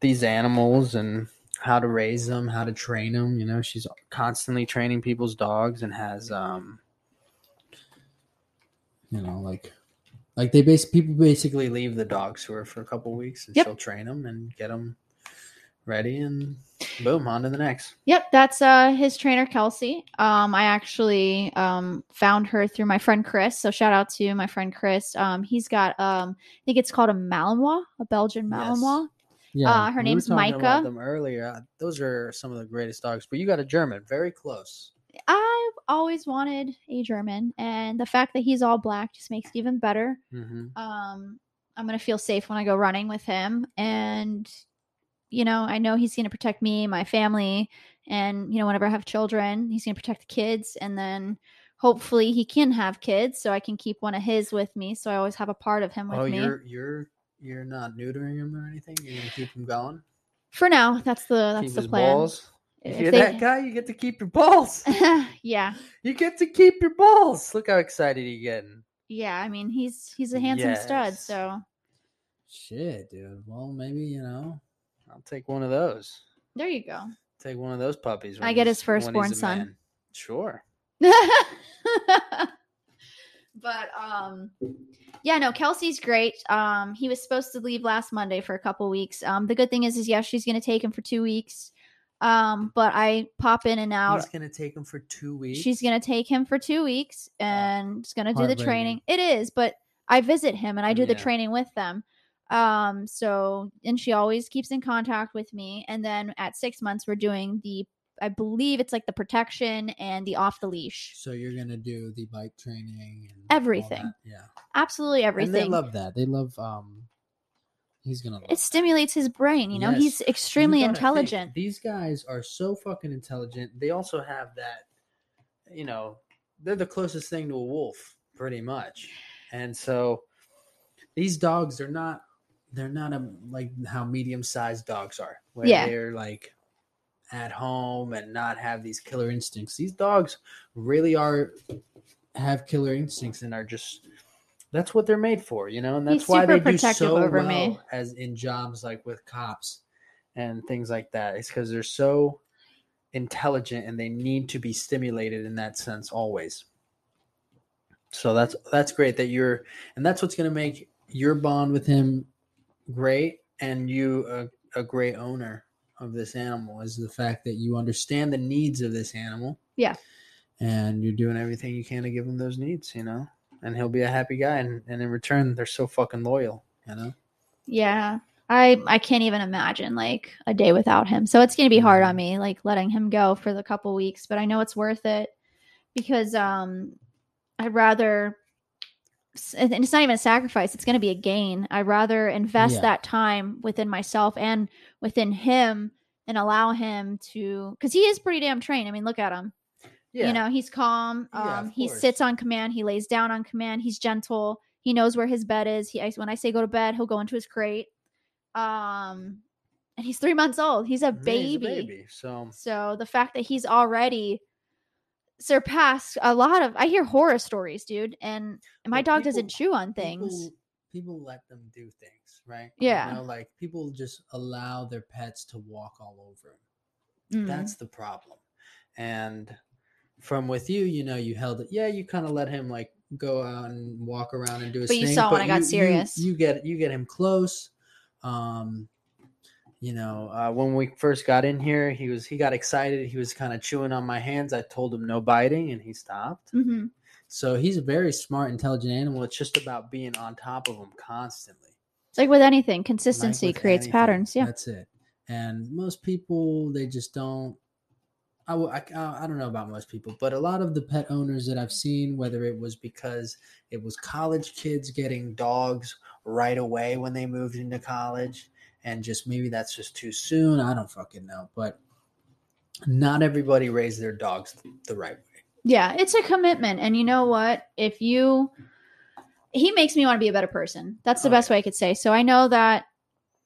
these animals and how to raise them, how to train them. You know, she's constantly training people's dogs and has, um, you know, like, like they base people basically leave the dogs to her for a couple weeks and Yep. she'll train them and get them ready. And Boom, on to the next. Yep, that's uh his trainer Kelsey. Um, I actually um found her through my friend Chris. So shout out to my friend Chris. Um, he's got um I think it's called a Malinois, a Belgian Yes. Malinois. Yeah, Uh, her we name's Micah. Them earlier, Uh, those are some of the greatest dogs. But you got a German, very close. I've always wanted a German, and the fact that he's all black just makes it even better. Mm-hmm. um i'm gonna feel safe when i go running with him and you know i know he's gonna protect me my family and you know whenever i have children he's gonna protect the kids and then hopefully he can have kids so i can keep one of his with me so i always have a part of him with Oh, me you're you're you're not neutering him or anything. You're gonna keep him going. for now that's the that's keep the plan balls. If If you're they- that guy, you get to keep your balls. *laughs* yeah you get to keep your balls. Look how excited he's getting. yeah i mean he's he's a handsome stud so Shit, dude. Well, maybe you know, I'll take one of those. there you go Take one of those puppies. I get his firstborn son. man. Sure. *laughs* but um yeah no kelsey's great um he was supposed to leave last monday for a couple weeks um the good thing is is yes she's gonna take him for two weeks um but i pop in and out He's gonna take him for two weeks. she's gonna take him for two weeks and it's gonna do the training it is but i visit him and i do the training with them um so and she always keeps in contact with me and then at six months we're doing the i believe it's like the protection and the off the leash So you're gonna do the bike training and Everything. Yeah. absolutely everything And they love that. They love um he's gonna love it stimulates his brain you know Yes. he's You extremely gotta think, intelligent these guys are so fucking intelligent. They also have that, you know, they're the closest thing to a wolf, pretty much. And so these dogs, they're not they're not a, like how medium sized dogs are, where Yeah. they're like at home and not have these killer instincts. These dogs really are have killer instincts and are just that's what they're made for, you know, and that's He's why they do so over well me. as in jobs like with cops and things like that. It's because they're so intelligent and they need to be stimulated in that sense always. So that's that's great that you're and that's what's going to make your bond with him great and you a, a great owner of this animal is the fact that you understand the needs of this animal. Yeah. And you're doing everything you can to give him those needs, you know? And he'll be a happy guy and, and in return they're so fucking loyal, you know? yeah. I i can't even imagine like a day without him. So it's gonna be hard on me like letting him go for the couple weeks but i know it's worth it because um i'd rather and it's not even a sacrifice it's gonna be a gain. I'd rather invest Yeah. that time within myself and within him and allow him to because he is pretty damn trained. I mean look at him Yeah. You know, he's calm. Um, Yeah, he course. sits on command. He lays down on command. He's gentle. He knows where his bed is. He when I say go to bed, he'll go into his crate. Um, and he's three months old. He's a Yeah, he's a baby. baby. So So the fact that he's already surpassed a lot of I hear horror stories, dude, and my dog people- doesn't chew on things. People, people let them do things, right? Yeah. You know, like people just allow their pets to walk all over them. Mm. That's the problem. And from with you, you know, you held it. Yeah, you kind of let him like go out and walk around and do his But you thing. saw when I got you- you- serious. You, get you get him close. Um, you know, uh, when we first got in here, he was he got excited. He was kind of chewing on my hands. I told him no biting, and he stopped. hmm So he's a very smart, intelligent animal. It's just about being on top of him constantly. It's like with anything, Like consistency with creates anything, patterns. Yeah. that's it. And most people, they just don't. I, I, uh, I don't know about most people, but a lot of the pet owners that I've seen, whether it was because it was college kids getting dogs right away when they moved into college, and just maybe that's just too soon. I don't fucking know. But not everybody raised their dogs the right way. Yeah, it's a commitment. And you know what? If you he makes me want to be a better person. That's the Oh, best yeah. way I could say. So I know that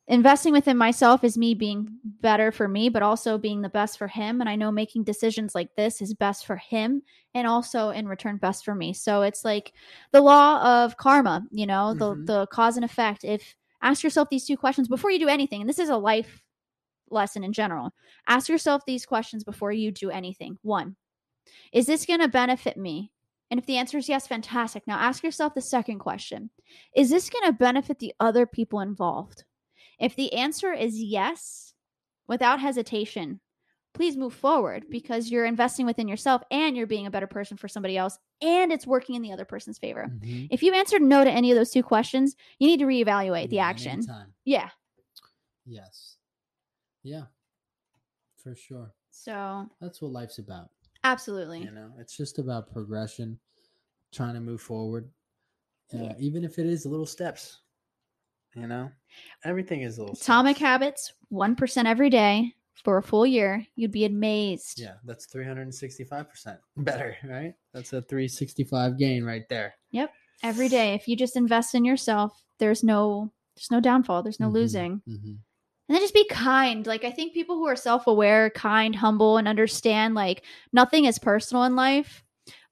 investing within myself is me being better for me, but also being the best for him. And I know making decisions like this is best for him and also in return best for me. So it's like the law of karma, you know, the Mhm. the cause and effect. If ask yourself these two questions before you do anything, and this is a life lesson in general. Ask yourself these questions before you do anything. One, is this going to benefit me? And if the answer is yes, fantastic. Now ask yourself the second question Is this going to benefit the other people involved? If the answer is yes, without hesitation, please move forward because you're investing within yourself and you're being a better person for somebody else and it's working in the other person's favor. Mhm. If you answered no to any of those two questions, you need to reevaluate the action. anytime. Yeah. Yes. Yeah. For sure. So, That's what life's about. absolutely. You know, it's just about progression, trying to move forward. Uh, Yeah. Even if it is little steps. You know, everything is little Atomic steps. habits, 1% every day for a full year. You'd be amazed. Yeah, that's 365% *laughs* better, right? That's a 365 gain right there. Yep. Every day. If you just invest in yourself, there's no there's no downfall, there's no Mhm, losing. mhm. And then just be kind. Like I think people who are self-aware, kind, humble and understand like nothing is personal in life.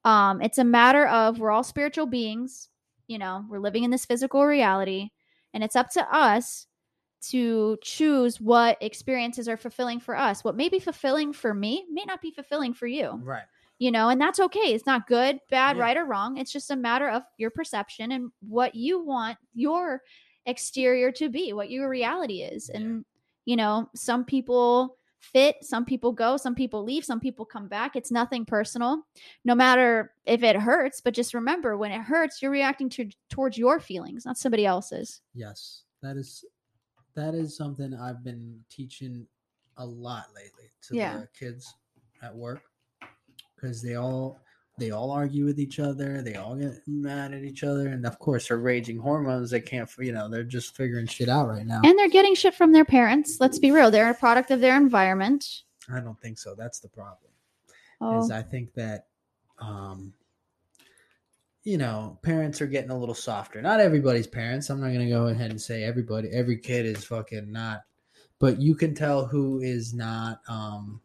Um it's a matter of we're all spiritual beings, you know, we're living in this physical reality and it's up to us to choose what experiences are fulfilling for us. What may be fulfilling for me may not be fulfilling for you Right. you know, and that's okay. It's not good, bad, Yeah. right, or wrong. It's just a matter of your perception and what you want your exterior to be, what your reality is. Yeah. And, you know, some people fit, some people go, some people leave, some people come back. It's nothing personal, no matter if it hurts. But just remember, when it hurts, you're reacting to towards your feelings, not somebody else's. Yes. That is that is something I've been teaching a lot lately to Yeah. the kids at work because they all they all argue with each other. They all get mad at each other, and of course, they're raging hormones. They can't, you know, they're just figuring shit out right now. And they're getting shit from their parents. Let's be real. They're a product of their environment. I don't think so. That's the problem. Oh, Is I think that, um, you know, parents are getting a little softer. Not everybody's parents. I'm not gonna go ahead and say everybody. Every kid is fucking not, but you can tell who is not. Um,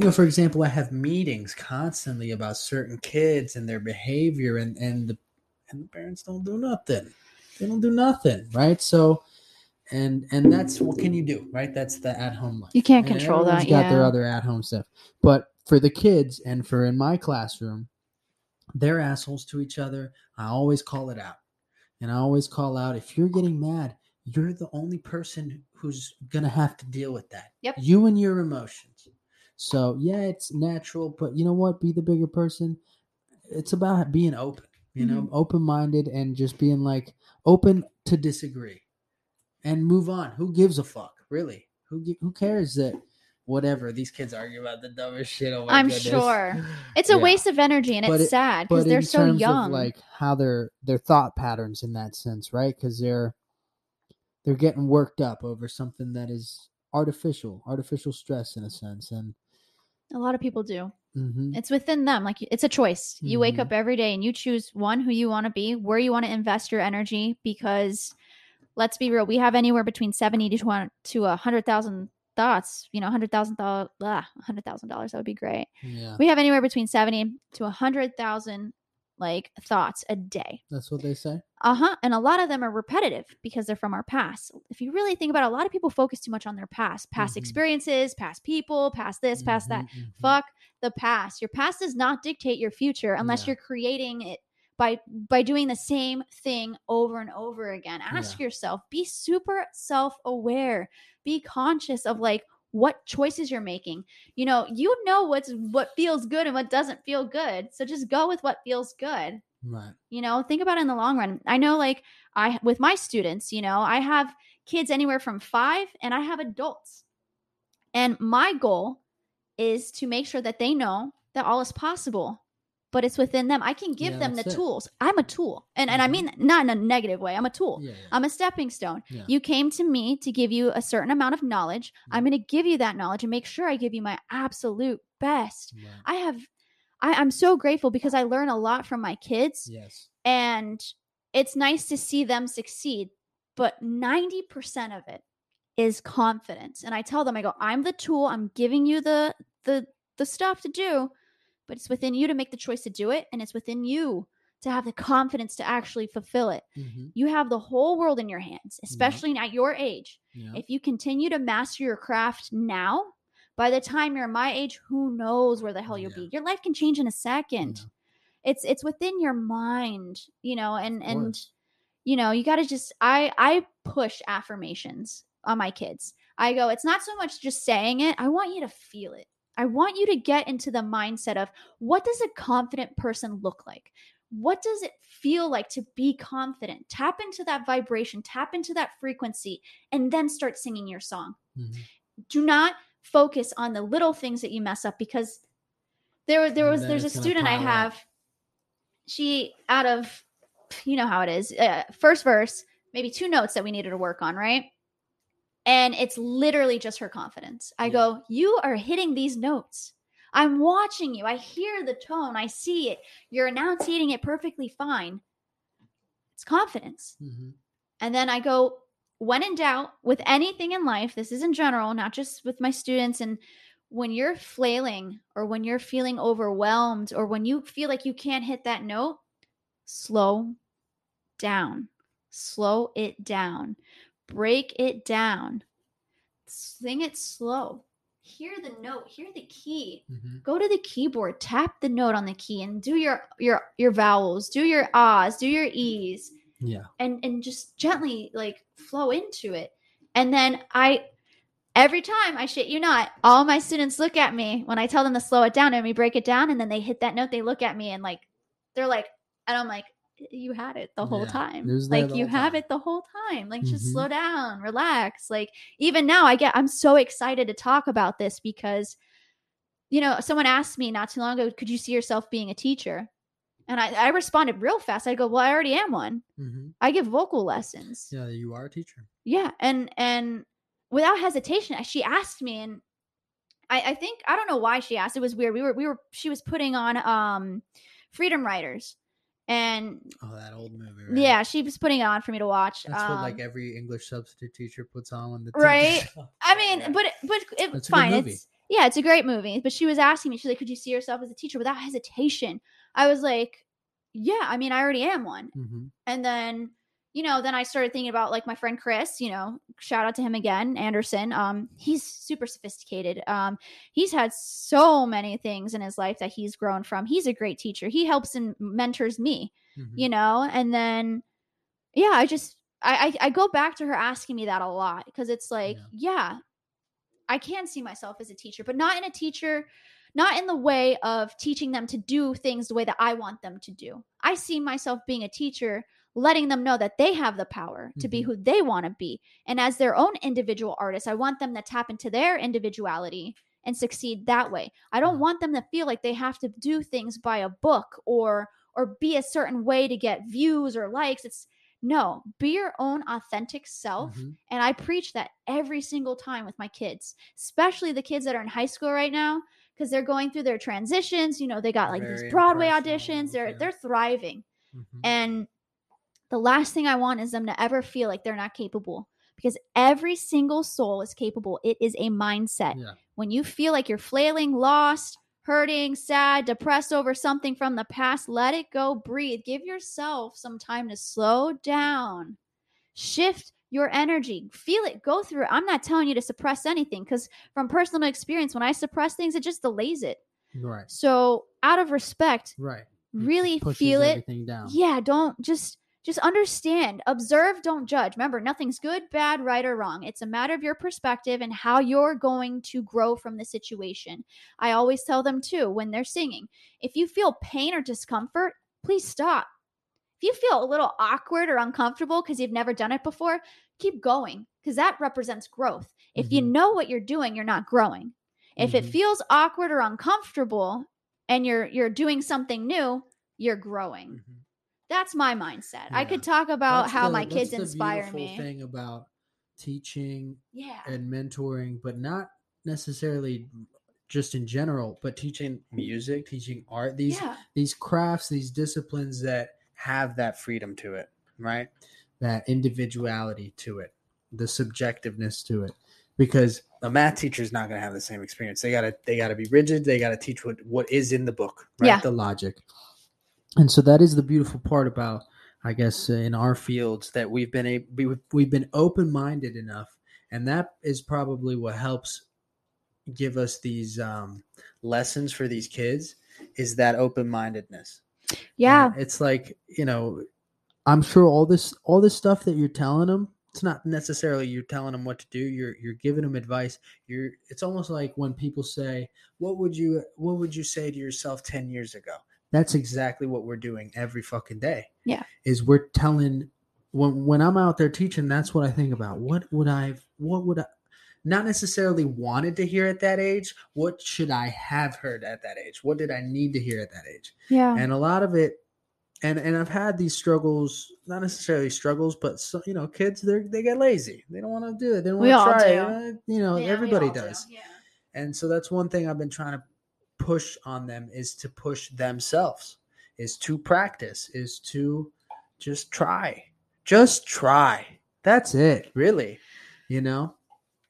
you know, for example, I have meetings constantly about certain kids and their behavior, and and the and the parents don't do nothing. They don't do nothing, right? So, and and that's what can you do, right? That's the at home life. You can't And control that, Got their other at home stuff, but for the kids and for in my classroom, they're assholes to each other. I always call it out, and I always call out if you're getting mad, you're the only person who's gonna have to deal with that. Yep. You and your emotions. So yeah, it's natural, but you know what? Be the bigger person. It's about being open, you know, Mm-hmm. open minded and just being like open to disagree and move on. Who gives a fuck, really? Who who cares that whatever these kids argue about the dumbest shit? Oh I'm goodness. sure. *laughs* It's a Yeah. waste of energy and But it's it- sad because they're so young. like how their their thought patterns in that sense, right? Because they're they're getting worked up over something that is artificial, artificial stress in a sense, and a lot of people do. mhm, It's within them. Like it's a choice. You wake Mhm. up every day and you choose one who you want to be, where you want to invest your energy. Because let's be real, we have anywhere between seventy to twenty to a hundred thousand thoughts. You know, hundred thousand dollars, hundred thousand dollars. That would be great. yeah, We have anywhere between seventy to a hundred thousand like thoughts a day. that's what they say. Uh huh. And a lot of them are repetitive because they're from our past. If you really think about it, a lot of people focus too much on their past, past Mhm. experiences, past people, past this, past that. Mhm, mhm. Fuck the past. Your past does not dictate your future unless Yeah. you're creating it by by doing the same thing over and over again. Ask yourself, be super self-aware. Be conscious of like what choices you're making. You know, you know what's what feels good and what doesn't feel good. So just go with what feels good Right. you know think about it in the long run. I know like i with my students you know i have kids anywhere from five and i have adults. And my goal is to make sure that they know that all is possible but it's within them. I can give Yeah, them the it. tools. I'm a tool. And, and i Mhm. mean not in a negative way. I'm a tool. Yeah. yeah. i'm a stepping stone. You came to me to give you a certain amount of knowledge. I'm going to give you that knowledge and make sure i give you my absolute best. I have I, i'm so grateful because i learn a lot from my kids Yes. and it's nice to see them succeed but 90% of it is confidence. And i tell them i go i'm the tool. I'm giving you the the the stuff to do but it's within you to make the choice to do it and it's within you to have the confidence to actually fulfill it. Hmm you have the whole world in your hands especially at your age. Yeah. if you continue to master your craft now by the time you're my age who knows where the hell you'll Yeah. be your life can change in a second Yeah. it's it's within your mind you know and and you know you got to just i i push affirmations on my kids I go, it's not so much just saying it. I want you to feel it. I want you to get into the mindset of what does a confident person look like? What does it feel like to be confident? Tap into that vibration, tap into that frequency, and then start singing your song. Mhm. Do not focus on the little things that you mess up because there there was there's a student I up. have. She out of you know how it is. Uh, first verse, maybe two notes that we needed to work on, right? And it's literally just her confidence. I Yeah. go, You are hitting these notes. I'm watching you. I hear the tone. I see it. You're enunciating it perfectly fine. It's confidence. Mhm. And then I go, when in doubt, with anything in life, this is in general, not just with my students. And when you're flailing or when you're feeling overwhelmed or when you feel like you can't hit that note, slow down. Slow it down. Break it down. Sing it slow. Hear the note, hear the key Mhm. go to the keyboard tap the note on the key and do your your your vowels do your ahs do your e's Yeah. and and just gently like flow into it and then i every time i shit you not all my students look at me when i tell them to slow it down and we break it down and then they hit that note they look at me and like they're like and i'm like you had it the whole Yeah, time like you whole have time. it the whole time like just Mhm. slow down relax like even now i get i'm so excited to talk about this because you know someone asked me not too long ago could you see yourself being a teacher and i, I responded real fast i go well i already am one Mhm. i give vocal lessons Yeah, you are a teacher. yeah and and without hesitation she asked me and I, I think i don't know why she asked it was weird we were we were she was putting on um Freedom Writers and Oh, that old movie. Right? yeah she was putting it on for me to watch That's what like Um, every English substitute teacher puts on when the Right? *laughs* I mean, Yeah. but but it's It's a good fine. It's yeah, it's a great movie. But she was asking me, she's like, "Could you see yourself as a teacher?" Without hesitation, I was like, "Yeah, I mean, I already am one." Mhm. And then, you know, then I started thinking about like my friend Chris. You know, shout out to him again, Anderson. Um, he's super sophisticated. Um, he's had so many things in his life that he's grown from. He's a great teacher. He helps and mentors me Mhm. you know and then yeah i just i i, I go back to her asking me that a lot because it's like Yeah. yeah. i can see myself as a teacher but not in a teacher not in the way of teaching them to do things the way that i want them to do. I see myself being a teacher letting them know that they have the power to be Mhm. who they want to be. And as their own individual artists i want them to tap into their individuality and succeed that way. I don't want them to feel like they have to do things by a book or or be a certain way to get views or likes. It's no be your own authentic self. Mhm. and i preach that every single time with my kids especially the kids that are in high school right now because they're going through their transitions you know they got like Very these broadway auditions they're yeah. they're thriving Mhm. and the last thing I want is them to ever feel like they're not capable because every single soul is capable. It is a mindset. yeah. When you feel like you're flailing, lost, hurting, sad, depressed over something from the past, let it go, breathe. Give yourself some time to slow down. Shift your energy. Feel it, go through it. I'm not telling you to suppress anything because from personal experience, when I suppress things, it just delays it. Right. So, out of respect, Right. Really feel it down. yeah don't just just understand observe don't judge remember nothing's good bad right or wrong it's a matter of your perspective and how you're going to grow from the situation i always tell them too when they're singing if you feel pain or discomfort please stop if you feel a little awkward or uncomfortable because you've never done it before keep going because that represents growth if you Mhm. know what you're doing you're not growing if it Mhm. feels awkward or uncomfortable and you're you're doing something new you're growing Mhm. that's my mindset. I could talk about That's how the- my kids inspire me. Thing about teaching Yeah. and mentoring, but not necessarily just in general, but teaching music, teaching art, these yeah. these crafts, these disciplines that have that freedom to it, right? That individuality to it, the subjectiveness to it. Because a math teacher is not going to have the same experience. They gotta they gotta be rigid. They gotta teach what what is in the book, right? Yeah. The logic. And so that is the beautiful part about, I guess, uh, in our fields that we've been a we, we've been open minded enough, and that is probably what helps give us these um, lessons for these kids is that open mindedness. Yeah. it's like you know, I'm sure all this all this stuff that you're telling them it's not necessarily you're telling them what to do you're you're giving them advice you're it's almost like when people say what would you what would you say to yourself 10 years ago that's exactly what we're doing every fucking day Yeah. is we're telling when when i'm out there teaching that's what i think about what would i what would i not necessarily wanted to hear at that age what should i have heard at that age? What did i need to hear at that age? Yeah. and a lot of it and and i've had these struggles not necessarily struggles but so, you know kids they they get lazy. They don't want to do it. They don't want to try do. it. Uh, you know Yeah, everybody all do. does. Yeah. and so that's one thing i've been trying to push on them is to push themselves is to practice is to just try. Just try. That's it really you know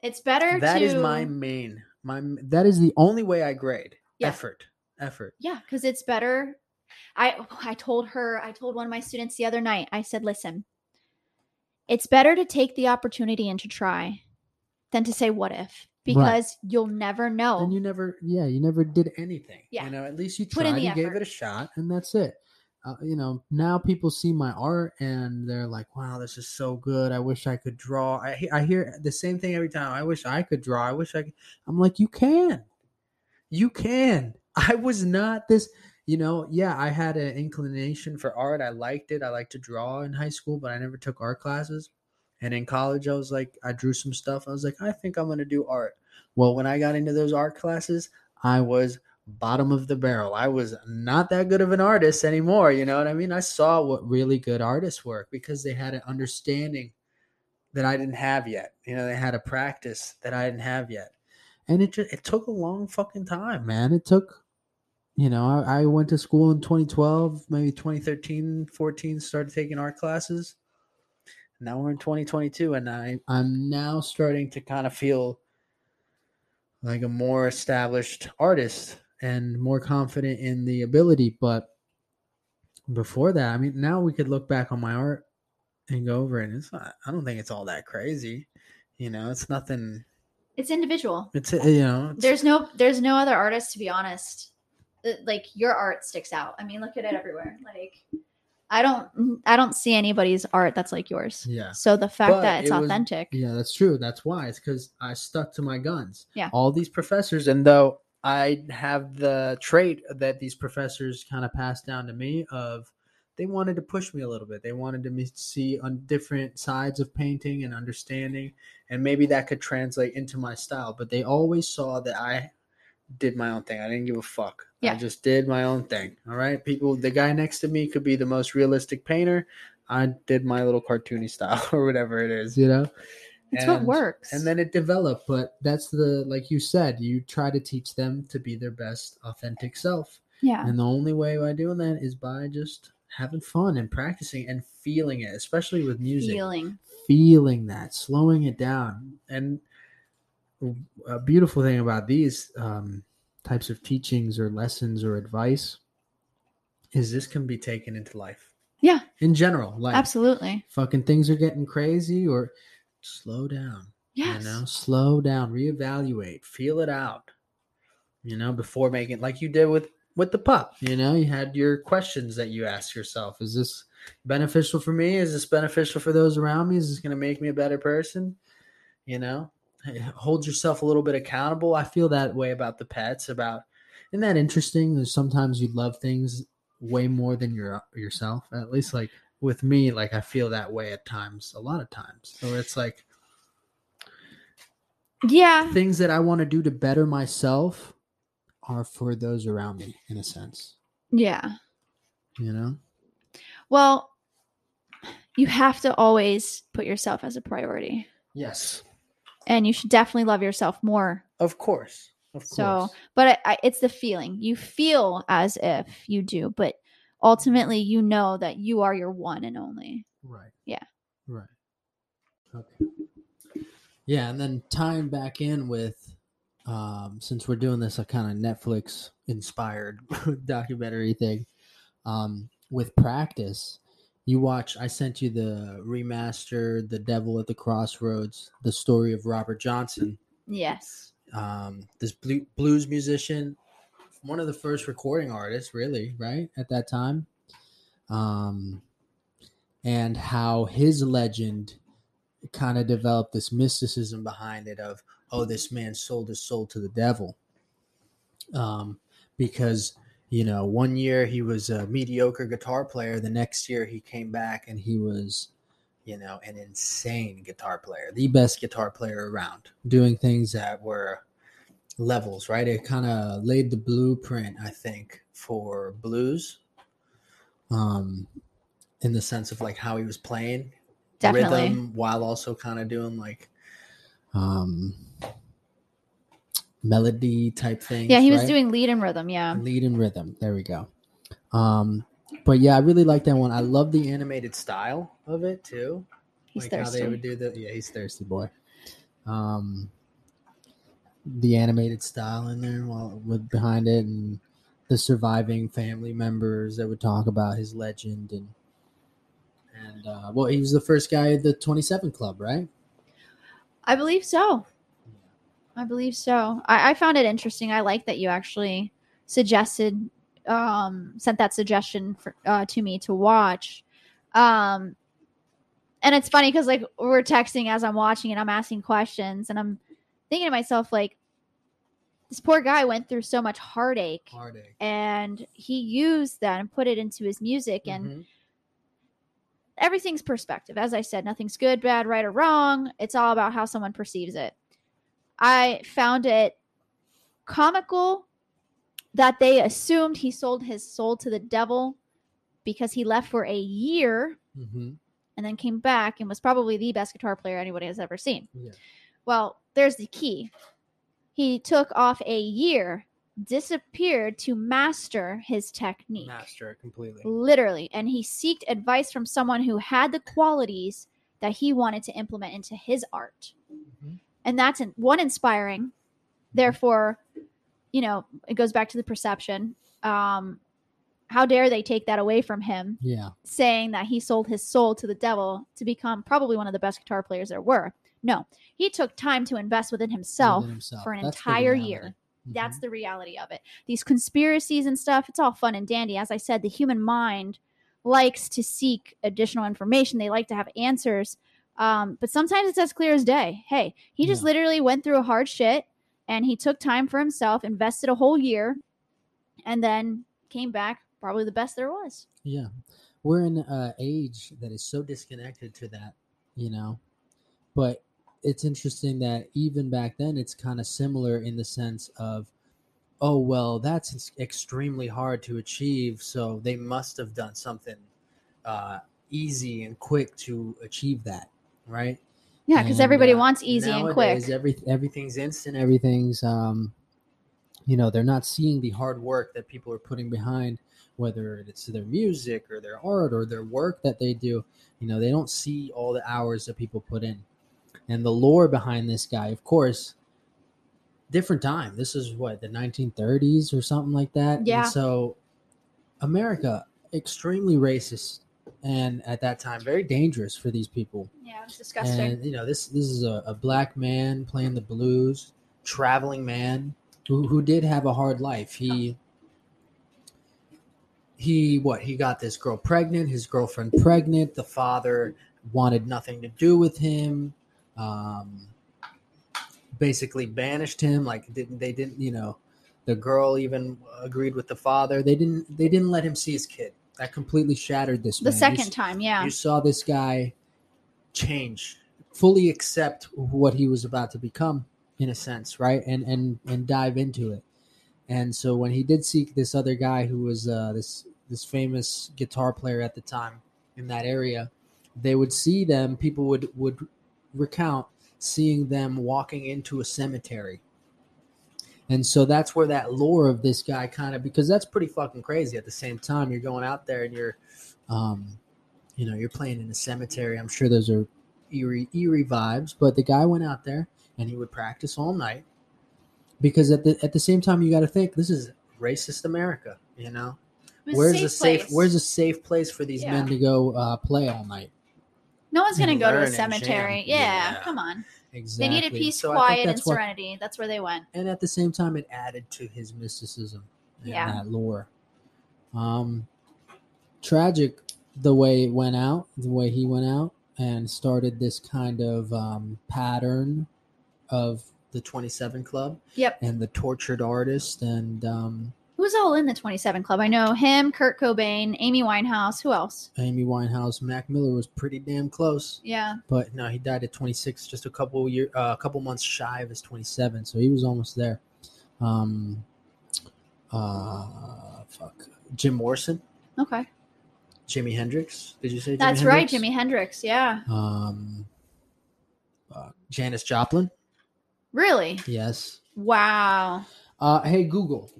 It's better that to is my main my that is the only way i grade Yeah. effort effort Yeah, because it's better. I *sighs* I told her, I told one of my students the other night, I said, listen, it's better to take the opportunity and to try than to say what if. Because you'll never know. and you never yeah you never did anything Yeah. you know at least you tried you gave it a shot and that's it uh, you know now people see my art and they're like wow this is so good. I wish i could draw. I, I hear the same thing every time. I wish i could draw. I wish i could i'm like you can. You can. *laughs* I was not this you know yeah i had an inclination for art. I liked it. I liked to draw in high school but i never took art classes. And in college i was like i drew some stuff. I was like i think i'm to do art. Well when i got into those art classes i was bottom of the barrel. I was not that good of an artist anymore you know what i mean? I saw what really good artists work because they had an understanding that i didn't have yet. You know they had a practice that i didn't have yet. And it just it took a long fucking time man. It took you know I, I went to school in 2012 maybe 2013 14 started taking art classes. Now we're in 2022 and i i'm now starting to kind of feel like a more established artist and more confident in the ability but before that i mean now we could look back on my art and go over it and it's not i don't think it's all that crazy you know it's nothing it's individual. it's you know it's, There's no there's no other artist to be honest. Like your art sticks out. I mean, look at it everywhere. Like I don't I don't see anybody's art that's like yours. yeah So the fact But that it's it was- authentic. Yeah, that's true. That's why. It's because I stuck to my guns. Yeah. All these professors, and though I have the trait that these professors kind of passed down to me of they wanted to push me a little bit. They wanted to see on different sides of painting and understanding, and maybe that could translate into my style. But they always saw that I did my own thing. I didn't give a fuck. Yeah. I just did my own thing. All right. People, the guy next to me could be the most realistic painter. I did my little cartoony *laughs* style or whatever it is, you know? It's what works. And then it developed. But that's the, like you said, you try to teach them to be their best authentic self. yeah. And the only way by doing that is by just having fun and practicing and feeling it, especially with music Feeling. feeling that, slowing it down. And a beautiful thing about these um, types of teachings or lessons or advice is this can be taken into life. Yeah. In general, like Absolutely. fucking things are getting crazy or slow down. Yes. You know, slow down, reevaluate, feel it out. You know, before making like you did with with the pup. You know, you had your questions that you asked yourself. Is this beneficial for me? Is this beneficial for those around me? Is this going to make me a better person? You know, hold yourself a little bit accountable. I feel that way about the pets. About isn't that interesting? There's sometimes you love things way more than your yourself. At least like with me, like I feel that way at times, a lot of times. So it's like Yeah. things that I want to do to better myself are for those around me, in a sense. Yeah. You know? Well, you have to always put yourself as a priority. Yes, And you should definitely love yourself more. of course, of So, but I, I, it's the feeling. You feel as if you do, but ultimately you know that you are your one and only. Right. Yeah. Right. Okay. Yeah, and then tying back in with, um, since we're doing this a kind of Netflix inspired *laughs* documentary thing, um, with practice, you watch. I sent you the remaster, "The Devil at the Crossroads," the story of Robert Johnson. Yes. um, this blues musician, one of the first recording artists, really, right at that time, um, and how his legend kind of developed this mysticism behind it of oh this man sold his soul to the devil. Um because you know one year he was a mediocre guitar player the next year he came back and he was you know an insane guitar player the best guitar player around doing things that were levels right it kind of laid the blueprint i think for blues um in the sense of like how he was playing Definitely. rhythm while also kind of doing like um melody type things. Yeah, he was right? doing lead and rhythm. Yeah. lead and rhythm. There we go. Um but yeah, I really like that one. I love the animated style of it too. He's like how thirsty. they would do the yeah, he's thirsty boy. Um the animated style in there while with behind it and the surviving family members that would talk about his legend and and uh, well, he was the first guy at the 27 Club, right? I believe so. I believe so. I, I found it interesting. I like that you actually suggested, um, sent that suggestion for, uh, to me to watch. Um, and it's funny because like we're texting as I'm watching and I'm asking questions and I'm thinking to myself like, this poor guy went through so much heartache Heartache. and he used that and put it into his music and Mhm. everything's perspective. As I said, nothing's good, bad, right, or wrong. It's all about how someone perceives it. I found it comical that they assumed he sold his soul to the devil because he left for a year Mhm. and then came back and was probably the best guitar player anybody has ever seen. Yeah. Well, there's the key. He took off a year, disappeared to master his technique Master it completely. literally and he sought advice from someone who had the qualities that he wanted to implement into his art Mhm. and that's in, one inspiring therefore you know it goes back to the perception um how dare they take that away from him Yeah. saying that he sold his soul to the devil to become probably one of the best guitar players there were no he took time to invest within himself Within himself. for an That's entire year Mhm. that's the reality of it. These conspiracies and stuff, it's all fun and dandy. As I said, the human mind likes to seek additional information. They like to have answers. Um, but sometimes it's as clear as day. Hey, he just Yeah. literally went through a hard shit and he took time for himself, invested a whole year, and then came back probably the best there was. Yeah. We're in an age that is so disconnected to that, you know. But it's interesting that even back then it's kind of similar in the sense of oh well that's extremely hard to achieve so they must have done something uh, easy and quick to achieve that right Yeah, because everybody uh, wants easy and quick. Every, everything's instant. Everything's, um, you know, they're not seeing the hard work that people are putting behind, whether it's their music or their art or their work that they do. You know, they don't see all the hours that people put in. And the lore behind this guy, of course, different time. This is what, the 1930s or something like that? Yeah. And so, America, extremely racist. And at that time, very dangerous for these people. yeah, it's disgusting. And you know, this this is a, a black man playing the blues, traveling man who who did have a hard life. He he what he got this girl pregnant, his girlfriend pregnant. The father wanted nothing to do with him. Um, basically banished him. Like didn't they didn't you know, the girl even agreed with the father. They didn't they didn't let him see his kid. That completely shattered this. the man. Second s- time, yeah. you saw this guy change fully accept what he was about to become in a sense right and and and dive into it and so when he did seek this other guy who was uh this this famous guitar player at the time in that area they would see them people would would recount seeing them walking into a cemetery and so that's where that lore of this guy kind of because that's pretty fucking crazy at the same time you're going out there and you're um you know, you're playing in a cemetery. I'm sure those are eerie, eerie vibes. But the guy went out there and he would practice all night because at the at the same time, you got to think this is racist America. You know, where's a safe place. where's a safe place for these Yeah. men to go uh, play all night? No one's gonna go to a cemetery. Yeah, Yeah. come on. Exactly. They needed peace, So quiet, and that's what- serenity. That's where they went. and at the same time, it added to his mysticism and Yeah. that lore. Um, tragic the way it went out, the way he went out, and started this kind of um, pattern of the 27 Club Yep. and the tortured artist and um, Who's all in the 27 Club? I know him, Kurt Cobain, Amy Winehouse. Who else? Amy Winehouse. Mac Miller was pretty damn close, Yeah. but no, he died at 26, just a couple year, uh, a couple months shy of his 27, so he was almost there. Um, uh, fuck, Jim Morrison, Okay. Jimi Hendrix. Did you say? Jimi That's right, Hendrix? Jimi Hendrix. Yeah. Um, uh, Janis Joplin. Really? Yes. Wow. Uh, hey Google,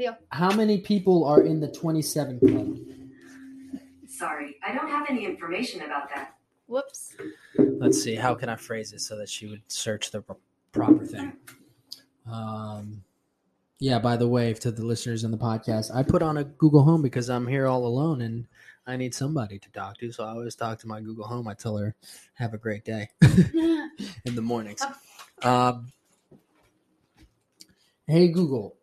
Leo. how many people are in the 27 Club? Sorry, I don't have any information about that. Whoops. Let's see. How can I phrase it so that she would search the proper thing? Um, yeah. By the way, to the listeners in the podcast, I put on a Google Home because I'm here all alone and I need somebody to talk to. So I always talk to my Google Home. I tell her, "Have a great day." *laughs* in the mornings. Um, hey Google,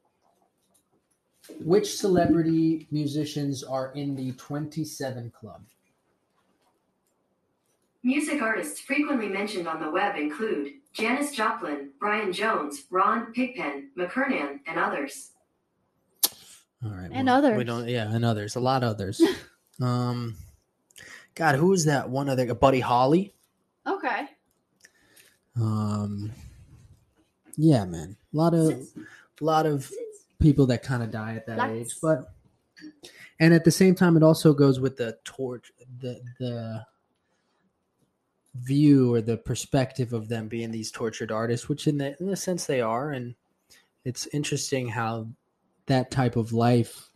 which celebrity musicians are in the 27 Club? Music artists frequently mentioned on the web include Janis Joplin, Brian Jones, Ron Pigpen, McKernan, and others. All right, And We others. don't. Yeah, and others. A lot of others. *laughs* um, God, who is that one other? Buddy Holly. okay. Um, yeah, man. A lot of, a lot of people that kind of die at that Lots. age, but and at the same time, it also goes with the torch, the the view or the perspective of them being these tortured artists, which in the in the sense they are, and it's interesting how that type of life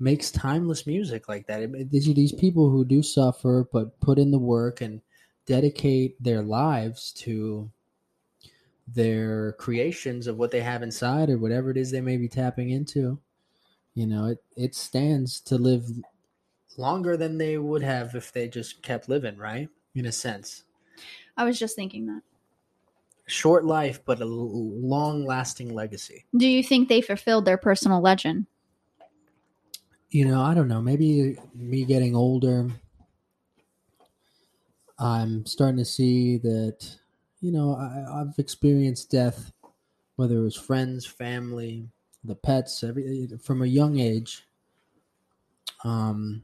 makes timeless music like that. It- These these people who do suffer but put in the work and dedicate their lives to their creations of what they have inside or whatever it is they may be tapping into. You know, it it stands to live longer than they would have if they just kept living, right? In a sense. I was just thinking that. Short life, but a long lasting legacy. Do you think they fulfilled their personal legend? You know, I don't know. Maybe me getting older, I'm starting to see that, you know, I, I've experienced death, whether it was friends, family, the pets, every from a young age. Um,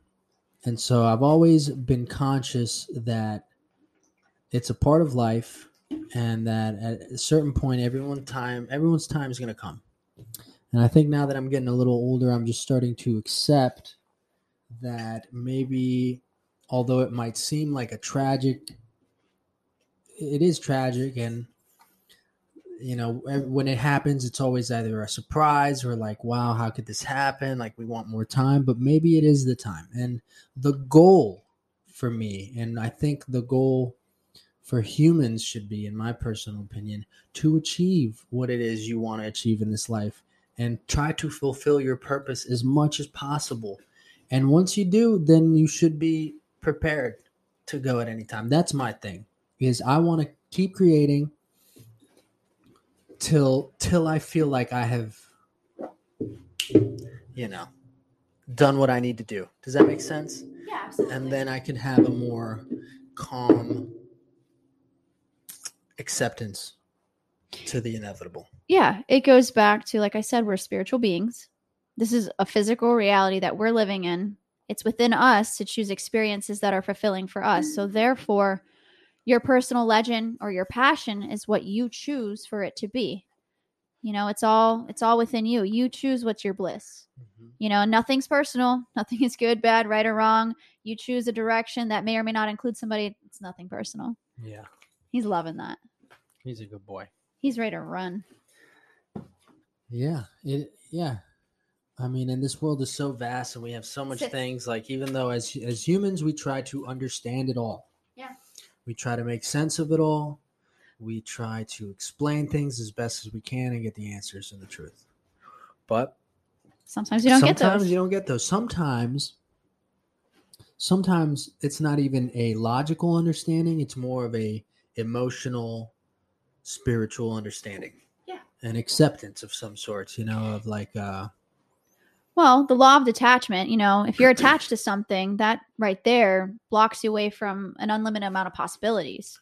and so I've always been conscious that it's a part of life, and that at a certain point, everyone time, everyone's time is going to come. And I think now that I'm getting a little older, I'm just starting to accept that maybe, although it might seem like a tragic, it is tragic. And, you know, when it happens, it's always either a surprise or like, wow, how could this happen? Like, we want more time, but maybe it is the time. And the goal for me, and I think the goal for humans should be, in my personal opinion, to achieve what it is you want to achieve in this life and try to fulfill your purpose as much as possible. And once you do, then you should be prepared to go at any time. That's my thing. Is I want to keep creating till till I feel like I have you know done what I need to do. Does that make sense? Yeah, absolutely. And then I can have a more calm acceptance to the inevitable. yeah, it goes back to like I said, we're spiritual beings. This is a physical reality that we're living in. It's within us to choose experiences that are fulfilling for us. So therefore, your personal legend or your passion is what you choose for it to be. You know, it's all it's all within you. You choose what's your bliss. Mm-hmm. You know, nothing's personal. *laughs* Nothing is good, bad, right or wrong. You choose a direction that may or may not include somebody. It's nothing personal. Yeah, He's loving that. he's a good boy. He's ready to run. Yeah, it yeah. I mean, and this world is so vast, and we have so much Sit. things. Like even though as as humans, we try to understand it all. We try to make sense of it all. We try to explain things as best as we can and get the answers and the truth. But Sometimes you don't get those. sometimes you don't get those. Sometimes, sometimes it's not even a logical understanding. It's more of a emotional, spiritual understanding. Yeah. An acceptance of some sorts. You know, of like, uh, Well, the law of detachment, you know, if you're attached to something, that right there blocks you away from an unlimited amount of possibilities.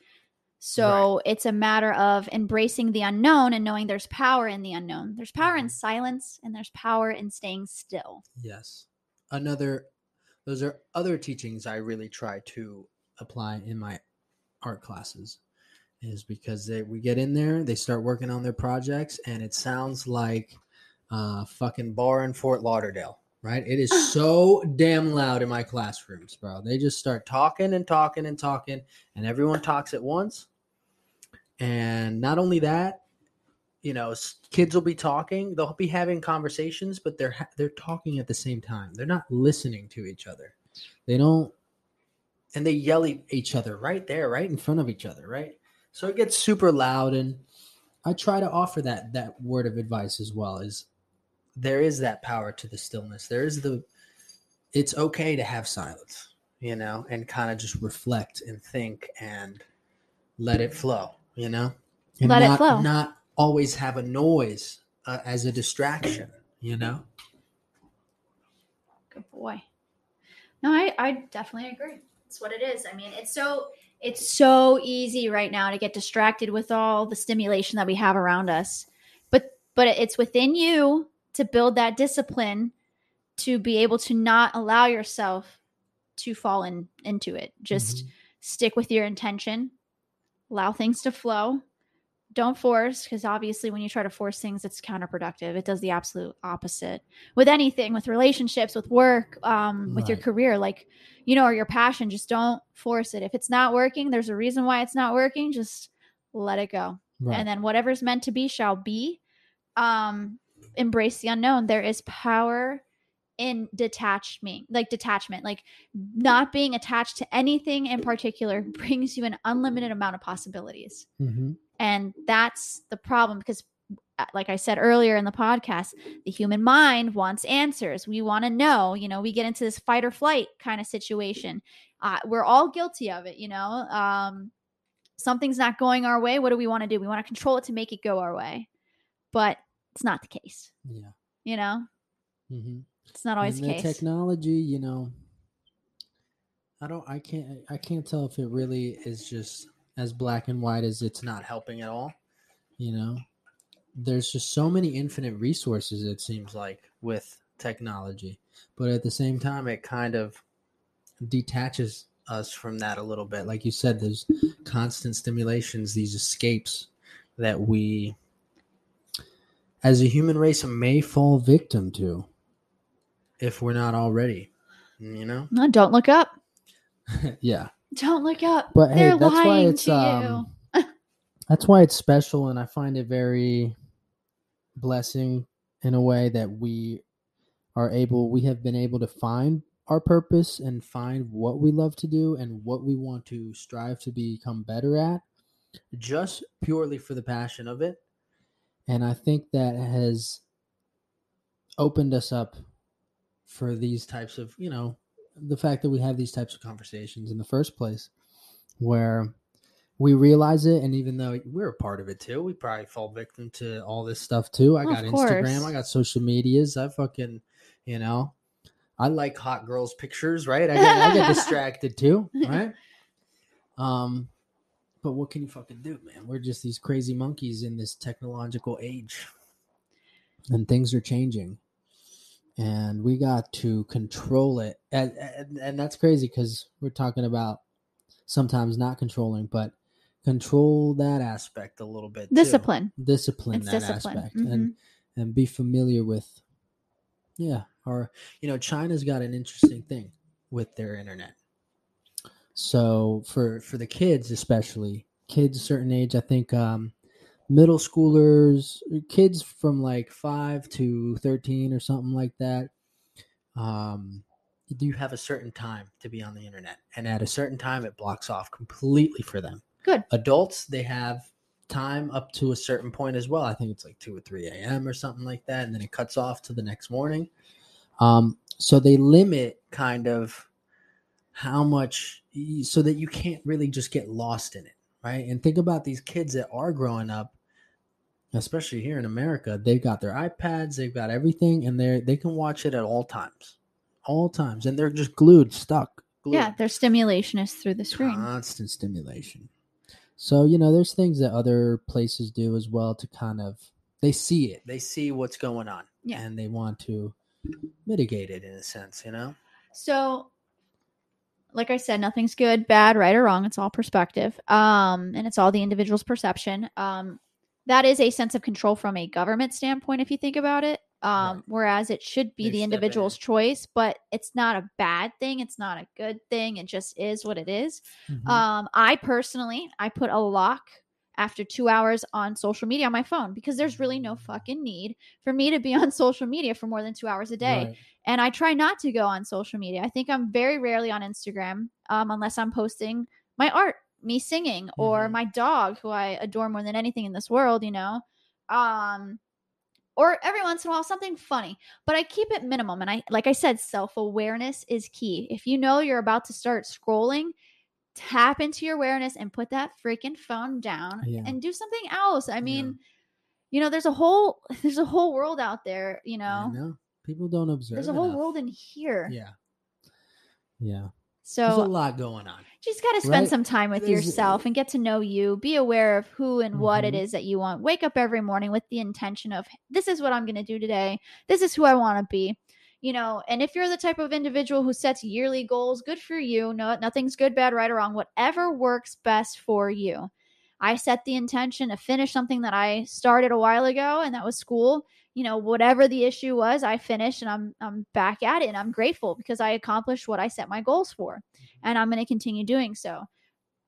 So it's a matter of embracing the unknown and knowing there's power in the unknown. There's power in Mhm. silence and there's power in staying still. Yes. Another, those are other teachings I really try to apply in my art classes, is because they, we get in there, they start working on their projects, and it sounds like uh, fucking bar in Fort Lauderdale, right? It is so damn loud in my classrooms, bro. They just start talking and talking and talking, and everyone talks at once. And not only that, you know, kids will be talking. They'll be having conversations, but they're they're talking at the same time. They're not listening to each other. They don't, and they yell at each other right there, right in front of each other, right. So it gets super loud, and I try to offer that that word of advice as well. Is there is that power to the stillness. There is the. It's okay to have silence, you know, and kind of just reflect and think and let it flow, you know, and Let it not, flow. Not always have a noise uh, as a distraction, you know. Good boy. No, I, I definitely agree. It's what it is. I mean, it's so it's so easy right now to get distracted with all the stimulation that we have around us. But but it's within you to build that discipline to be able to not allow yourself to fall in into it. Just Mhm. stick with your intention. Allow things to flow. Don't force because obviously when you try to force things it's counterproductive. It does the absolute opposite with anything with relationships with work um, with your career like you know or your passion just don't force it if it's not working there's a reason why it's not working just let it go Right. and then whatever's meant to be shall be um embrace the unknown there is power in detachment like detachment like not being attached to anything in particular *laughs* brings you an unlimited amount of possibilities Mhm. and that's the problem because, uh, like I said earlier in the podcast, the human mind wants answers. We want to know, you know, we get into this fight or flight kind of situation. Uh, we're all guilty of it, you know. Um, something's not going our way. What do we want to do? We want to control it to make it go our way. But it's not the case, Yeah. you know, Mm-hmm. it's not always and the the case. technology you know i don't i can't i can't tell if it really is just as black and white as it's not helping at all you know there's just so many infinite resources it seems like with technology but at the same time it kind of detaches us from that a little bit like you said there's constant stimulations these escapes that we as a human race may fall victim to if we're not already you know No, don't look up. *laughs* yeah Don't look up. but hey They're that's why it's um that's why it's special and i find it very blessing in a way that we are able we have been able to find our purpose and find what we love to do and what we want to strive to become better at just purely for the passion of it and i think that has opened us up for these types of you know the fact that we have these types of conversations in the first place where we realize it. And even though we're a part of it too we probably fall victim to all this stuff too. I got instagram i got social medias i fucking you know i like hot girls pictures right? I get, I get *laughs* distracted too right? *laughs* Um but what can you fucking do man we're just these crazy monkeys in this technological age and things are changing and we got to control it and, and, and that's crazy because we're talking about sometimes not controlling but control that aspect a little bit too. Discipline. discipline It's that discipline. aspect Mhm. and and be familiar with yeah or you know china's got an interesting thing with their internet so for for the kids especially kids a certain age i think um middle schoolers kids from like 5 to 13 or something like that um you have a certain time to be on the internet. And at a certain time it blocks off completely for them. Good. adults they have time up to a certain point as well. I think it's like 2 or 3 a.m or something like that and then it cuts off to the next morning. Um so they limit kind of how much so that you can't really just get lost in it right and think about these kids that are growing up especially here in America, they've got their iPads, they've got everything, and they they can watch it at all times, all times, and they're just glued, stuck. Glued. Yeah, their stimulation is through the screen. constant stimulation. So you know, there's things that other places do as well to kind of they see it, they see what's going on, Yeah. and they want to mitigate it in a sense. You know, So, like I said, nothing's good, bad, right, or wrong. It's all perspective, um, and it's all the individual's perception. Um, that is a sense of control from a government standpoint, if you think about it. Um, Right. Whereas it should be They the step in. individual's choice, but it's not a bad thing. It's not a good thing. It just is what it is. Mm-hmm. Um, I personally, I put a lock after two hours on social media on my phone because there's really no fucking need for me to be *laughs* on social media for more than two hours a day Right. and I try not to go on social media. I think I'm very rarely on Instagram um, unless I'm posting my art, me singing, or Mhm. my dog, who I adore more than anything in this world, you know. Um, or every once in a while something funny, but I keep it minimum. And I, like I said, self awareness is key. If you know you're about to start scrolling, tap into your awareness and put that freaking phone down Yeah. and do something else. I Yeah. mean, you know, there's a whole *laughs* there's a whole world out there. You I know, know people don't observe. there's a whole enough. world in here. Yeah, yeah. So there's a lot going on. you just got to spend Right? some time with There's- yourself and get to know you. Be aware of who and what it Mhm. is that you want. Wake up every morning with the intention of this is what I'm going to do today. This is who I want to be. You know, and if you're the type of individual who sets yearly goals, good for you. No, nothing's good, bad, right, or wrong. Whatever works best for you. I set the intention to finish something that I started a while ago, and that was school. You know, whatever the issue was, I finished, and I'm I'm back at it, and I'm grateful because I accomplished what I set my goals for, and I'm going to continue doing so.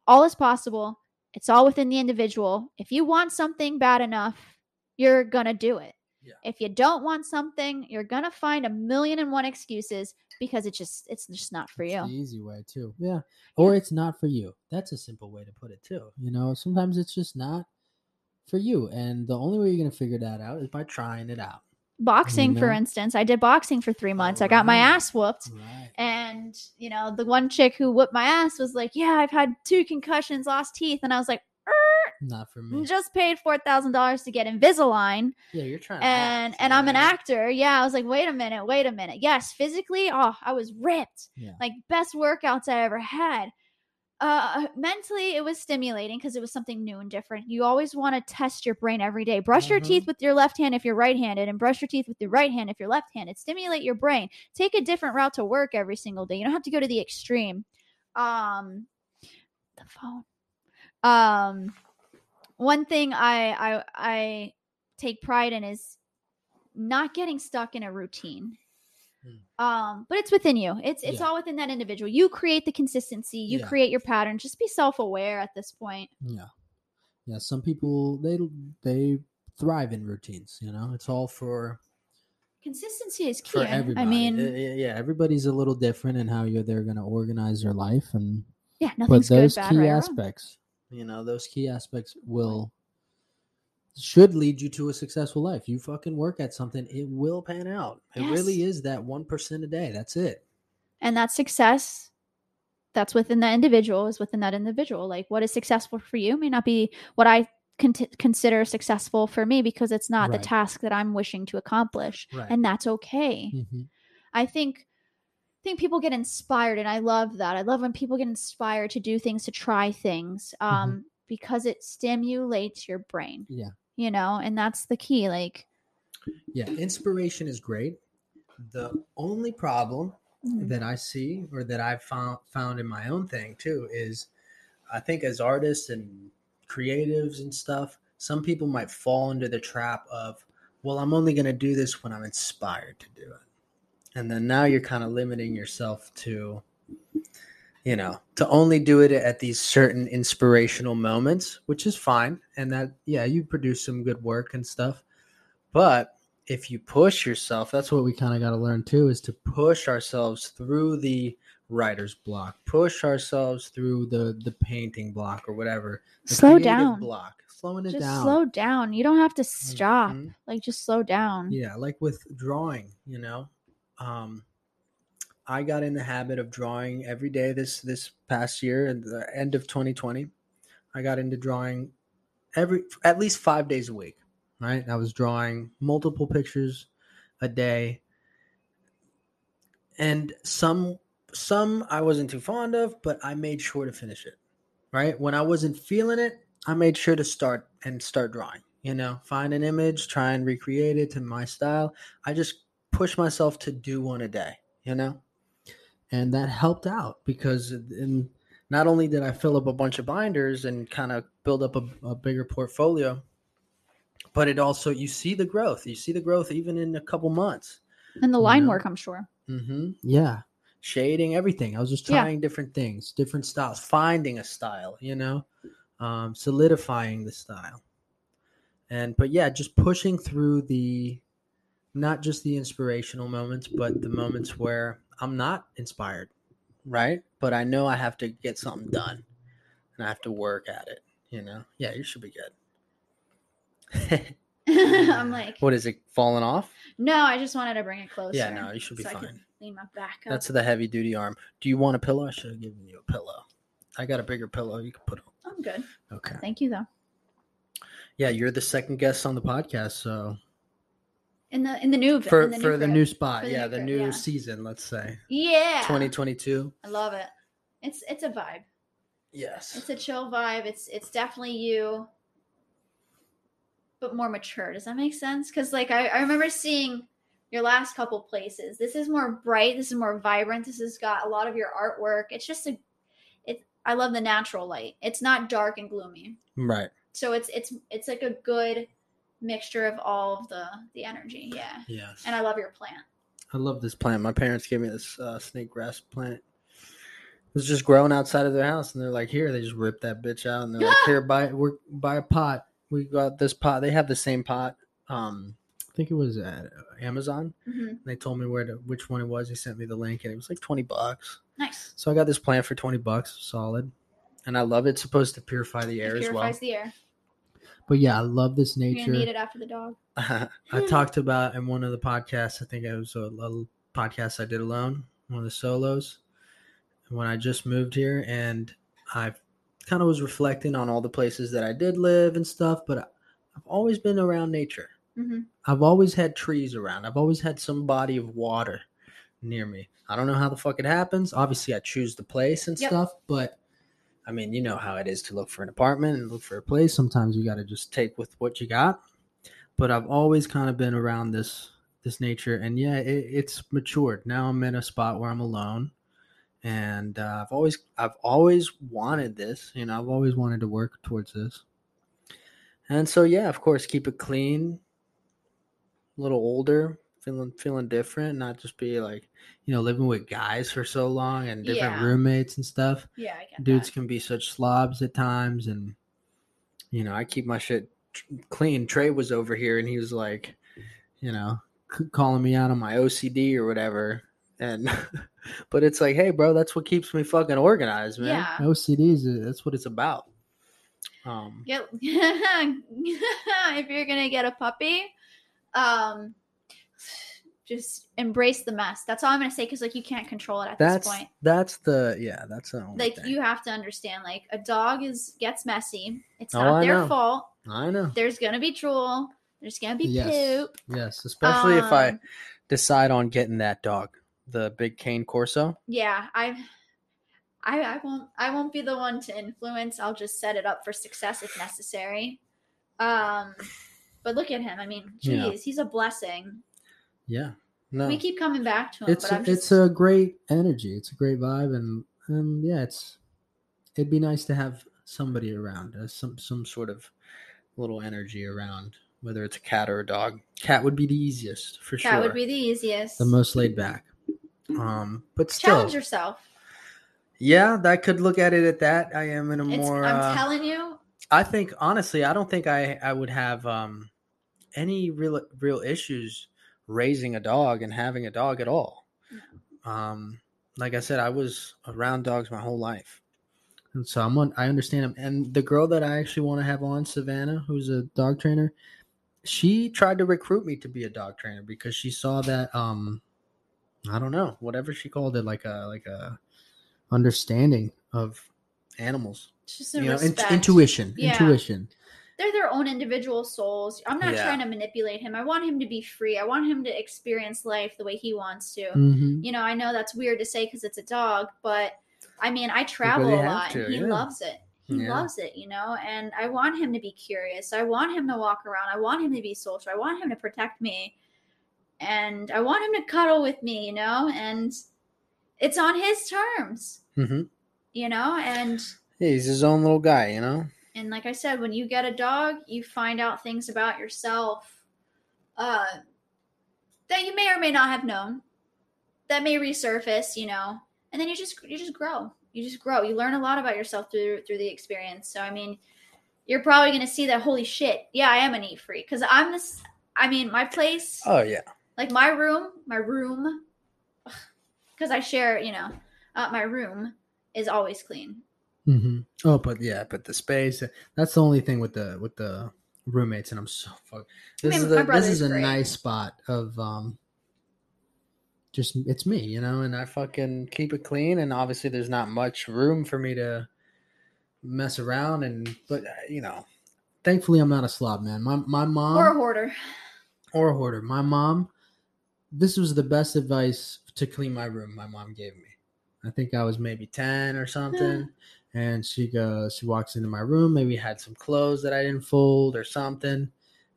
All is possible. It's all within the individual. If you want something bad enough, you're gonna do it. Yeah. If you don't want something, you're gonna find a million and one excuses because it's just it's just not for It's you. the easy way too. Yeah. Or it's not for you. That's a simple way to put it too. You know, sometimes it's just not for you. And the only way you're gonna figure that out is by trying it out. Boxing, for know? instance, I did boxing for three months. I got my ass whooped. Right. And, you know, the one chick who whooped my ass was like, Yeah, I've had two concussions, lost teeth. And I was like, Not for me. just paid four thousand dollars to get Invisalign. yeah, you're trying to and act, and I'm an actor. Yeah, I was like, wait a minute, wait a minute. Yes, physically, oh, I was ripped. Yeah. Like best workouts I ever had. Uh, mentally, it was stimulating because it was something new and different. You always want to test your brain every day. Brush your Mhm. teeth with your left hand if you're right-handed, and brush your teeth with your right hand if you're left-handed. Stimulate your brain. Take a different route to work every single day. You don't have to go to the extreme. Um, the phone. Um, one thing I I I take pride in is not getting stuck in a routine. Hmm. Um, but it's within you. It's it's Yeah. all within that individual. You create the consistency. You Yeah. create your pattern. Just be self aware at this point. Yeah. Yeah. Some people they they thrive in routines, you know. It's all for Consistency is key. for I- everybody. I mean, yeah, everybody's a little different in how you they're gonna organize their life and yeah, but those good, bad, key right, aspects you know those key aspects will should lead you to a successful life. You fucking work at something it will pan out. It really is that 1% a day. That's it. And that success that's within that individual is within that individual. Like what is successful for you may not be what i con- consider successful for me because it's not Right. the task that i'm wishing to accomplish right. and that's okay. Mhm. i think think people get inspired and i love that. I love when people get inspired to do things to try things um because it stimulates your brain yeah. you know and that's the key like yeah inspiration is great. The only problem mhm, that i see or that i've found found in my own thing too is i think as artists and creatives and stuff some people might fall into the trap of well i'm only going to do this when i'm inspired to do it and then now you're kind of limiting yourself to you know to only do it at these certain inspirational moments which is fine and that yeah you produce some good work and stuff. But if you push yourself that's what we kind of got to learn too is to push ourselves through the writer's block push ourselves through the the painting block or whatever the slow down. block slowing it just down. slow down. You don't have to stop. Mhm. like just slow down. Yeah, like with drawing, you know. Um I got in the habit of drawing every day this this past year at the end of 2020. I got into drawing every at least 5 days a week. right? I was drawing multiple pictures a day. And some some I wasn't too fond of, but I made sure to finish it. Right? When I wasn't feeling it, I made sure to start and start drawing. You know, find an image, try and recreate it to my style. I just push myself to do one a day, you know? And that helped out because in not only did I fill up a bunch of binders and kind of build up a, a bigger portfolio, but it also you see the growth. You see the growth even in a couple months. And the line Yeah. work, I'm sure. Mm-hmm. Yeah, shading everything. I was just Yeah. trying different things, different styles, finding a style. You know, um, solidifying the style. And but yeah, just pushing through the not just the inspirational moments, but the moments where I'm not inspired, right? But I know I have to get something done, and I have to work at it. You know, yeah, you should be good. *laughs* I'm like, what is it falling off? no, I just wanted to bring it closer. Yeah, no, you should be so fine. lean my back up. That's the heavy duty arm. Do you want a pillow? I should have given you a pillow. I got a bigger pillow. You can put it. I'm good. Okay. Thank you, though. Yeah, you're the second guest on the podcast, so In the in the new for the for the new spot, For the yeah, new the new yeah. season, let's say yeah, 2022. I love it. It's it's a vibe. Yes. It's a chill vibe. It's it's definitely you, but more mature. Does that make sense? Because like I, I remember seeing your last couple places. This is more bright. This is more vibrant. This has got a lot of your artwork. It's just a, it. I love the natural light. It's not dark and gloomy. Right. So it's it's it's like a good mixture of all of the the energy. Yeah, Yes. and I love your plant. I love this plant. My parents gave me this uh, snake grass plant. It was just growing outside of their house, and they're like, "Here." They just ripped that bitch out, and they're like, "Here, *laughs* buy we're buy a pot. We got this pot. They have the same pot. Um, I think it was at Amazon. hmm They told me where to which one it was. They sent me the link, and it was like twenty bucks. Nice. So I got this plant for twenty bucks, solid, and I love it. It's supposed to purify the air It as well. purifies the air. But yeah, I love this You're nature. gonna need it after the dog. *laughs* I talked about in one of the podcasts. I think it was a, a podcast I did alone, one of the solos. When I just moved here, and I kind of was reflecting on all the places that I did live and stuff. But I've always been around nature. hmm I've always had trees around. I've always had some body of water near me. I don't know how the fuck it happens. Obviously, I choose the place and Yep. stuff, but I mean, you know how it is to look for an apartment and look for a place. Sometimes you got to just take with what you got. But I've always kind of been around this this nature, and yeah, it, it's matured. Now I'm in a spot where I'm alone, and uh, I've always I've always wanted this. You know, I've always wanted to work towards this. And so yeah, of course, keep it clean, a little older, feeling feeling different, not just be like, you know, living with guys for so long and different Yeah. roommates and stuff. Yeah, I get Dudes that. can be such slobs at times, and you know, I keep my shit clean. Trey was over here, and he was like, you know, calling me out on my OCD or whatever. And, *laughs* but it's like, hey, bro, that's what keeps me fucking organized, man. Yeah. OCD is that's what it's about. Um, Get *laughs* if you're gonna get a puppy, um, just embrace the mess. That's all I'm gonna say because like you can't control it at that's this point. that's the yeah, that's the only Like thing. you have to understand, like a dog is gets messy. It's Oh, not I their know. fault. I know. There's gonna be drool. There's gonna be Yes. poop. Yes, especially if I Um, decide on getting that dog, the big cane corso. yeah, I, I, I won't, I won't be the one to influence. I'll just set it up for success if necessary. Um, but look at him. I mean, geez, Yeah. he's a blessing. Yeah. No. We keep coming back to him, it's but I'm it's a great energy. It's a great vibe, and um, yeah, it's it'd be nice to have somebody around, uh, some some sort of little energy around, whether it's a cat or a dog. Cat would be the easiest for that sure. Cat would be the easiest. the most laid back. Um, but still, Challenge yourself. yeah, that could look at it at that. I am in a It's, more. I'm uh, telling you, I think honestly, I don't think I I would have um any real real issues raising a dog and having a dog at all. Um, like I said, I was around dogs my whole life, and so I'm on, I understand them. And the girl that I actually want to have on, Savannah, who's a dog trainer, she tried to recruit me to be a dog trainer because she saw that um I don't know whatever she called it like a like a understanding of animals just a you know, respect. intuition, Yeah. intuition. They're their own individual souls. I'm not Yeah. trying to manipulate him. I want him to be free. I want him to experience life the way he wants to. Mhm. You know, I know that's weird to say because it's a dog, but I mean, I travel a lot. to, and he yeah. loves it. He Yeah. loves it, you know, and I want him to be curious. I want him to walk around. I want him to be social. I want him to protect me. And I want him to cuddle with me, you know, and it's on his terms, Mhm. you know, and Yeah, he's his own little guy, you know. And like I said, when you get a dog, you find out things about yourself uh, that you may or may not have known, that may resurface, you know, and then you just you just grow. You just grow. You learn a lot about yourself through through the experience. So I mean, you're probably gonna see that. Holy shit! Yeah, I am a neat freak because I'm this. I mean, my place, Oh yeah. like my room, my room, because I share, you know, uh, my room is always clean. Hmm Oh, but yeah, but the space. That's the only thing with the with the roommates, and I'm so fuck. This mean, is my this is a great. nice spot of um. Just it's me, you know, and I fucking keep it clean, and obviously there's not much room for me to mess around, and but uh, you know, thankfully I'm not a slob, man. My my mom or a hoarder. or a hoarder. My mom, this was the best advice to clean my room my mom gave me. I think I was maybe 10 or something. And she goes, she walks into my room, maybe had some clothes that I didn't fold or something.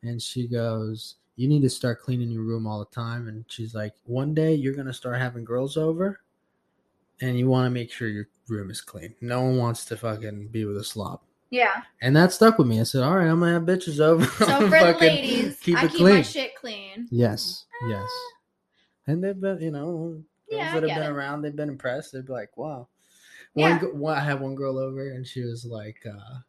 And she goes, You need to start cleaning your room all the time. And she's like, One day you're going to start having girls over and you want to make sure your room is clean. No one wants to fucking be with a slob. Yeah. And that stuck with me. I said, All right, I'm going to have bitches over. *laughs* So for the ladies, keep I keep clean. my shit clean. Yes, ah. yes. And they've been, you know, Yeah, I that have been it. around, they've been impressed. They'd be like, wow. Yeah. One, I had one girl over and she was like, uh,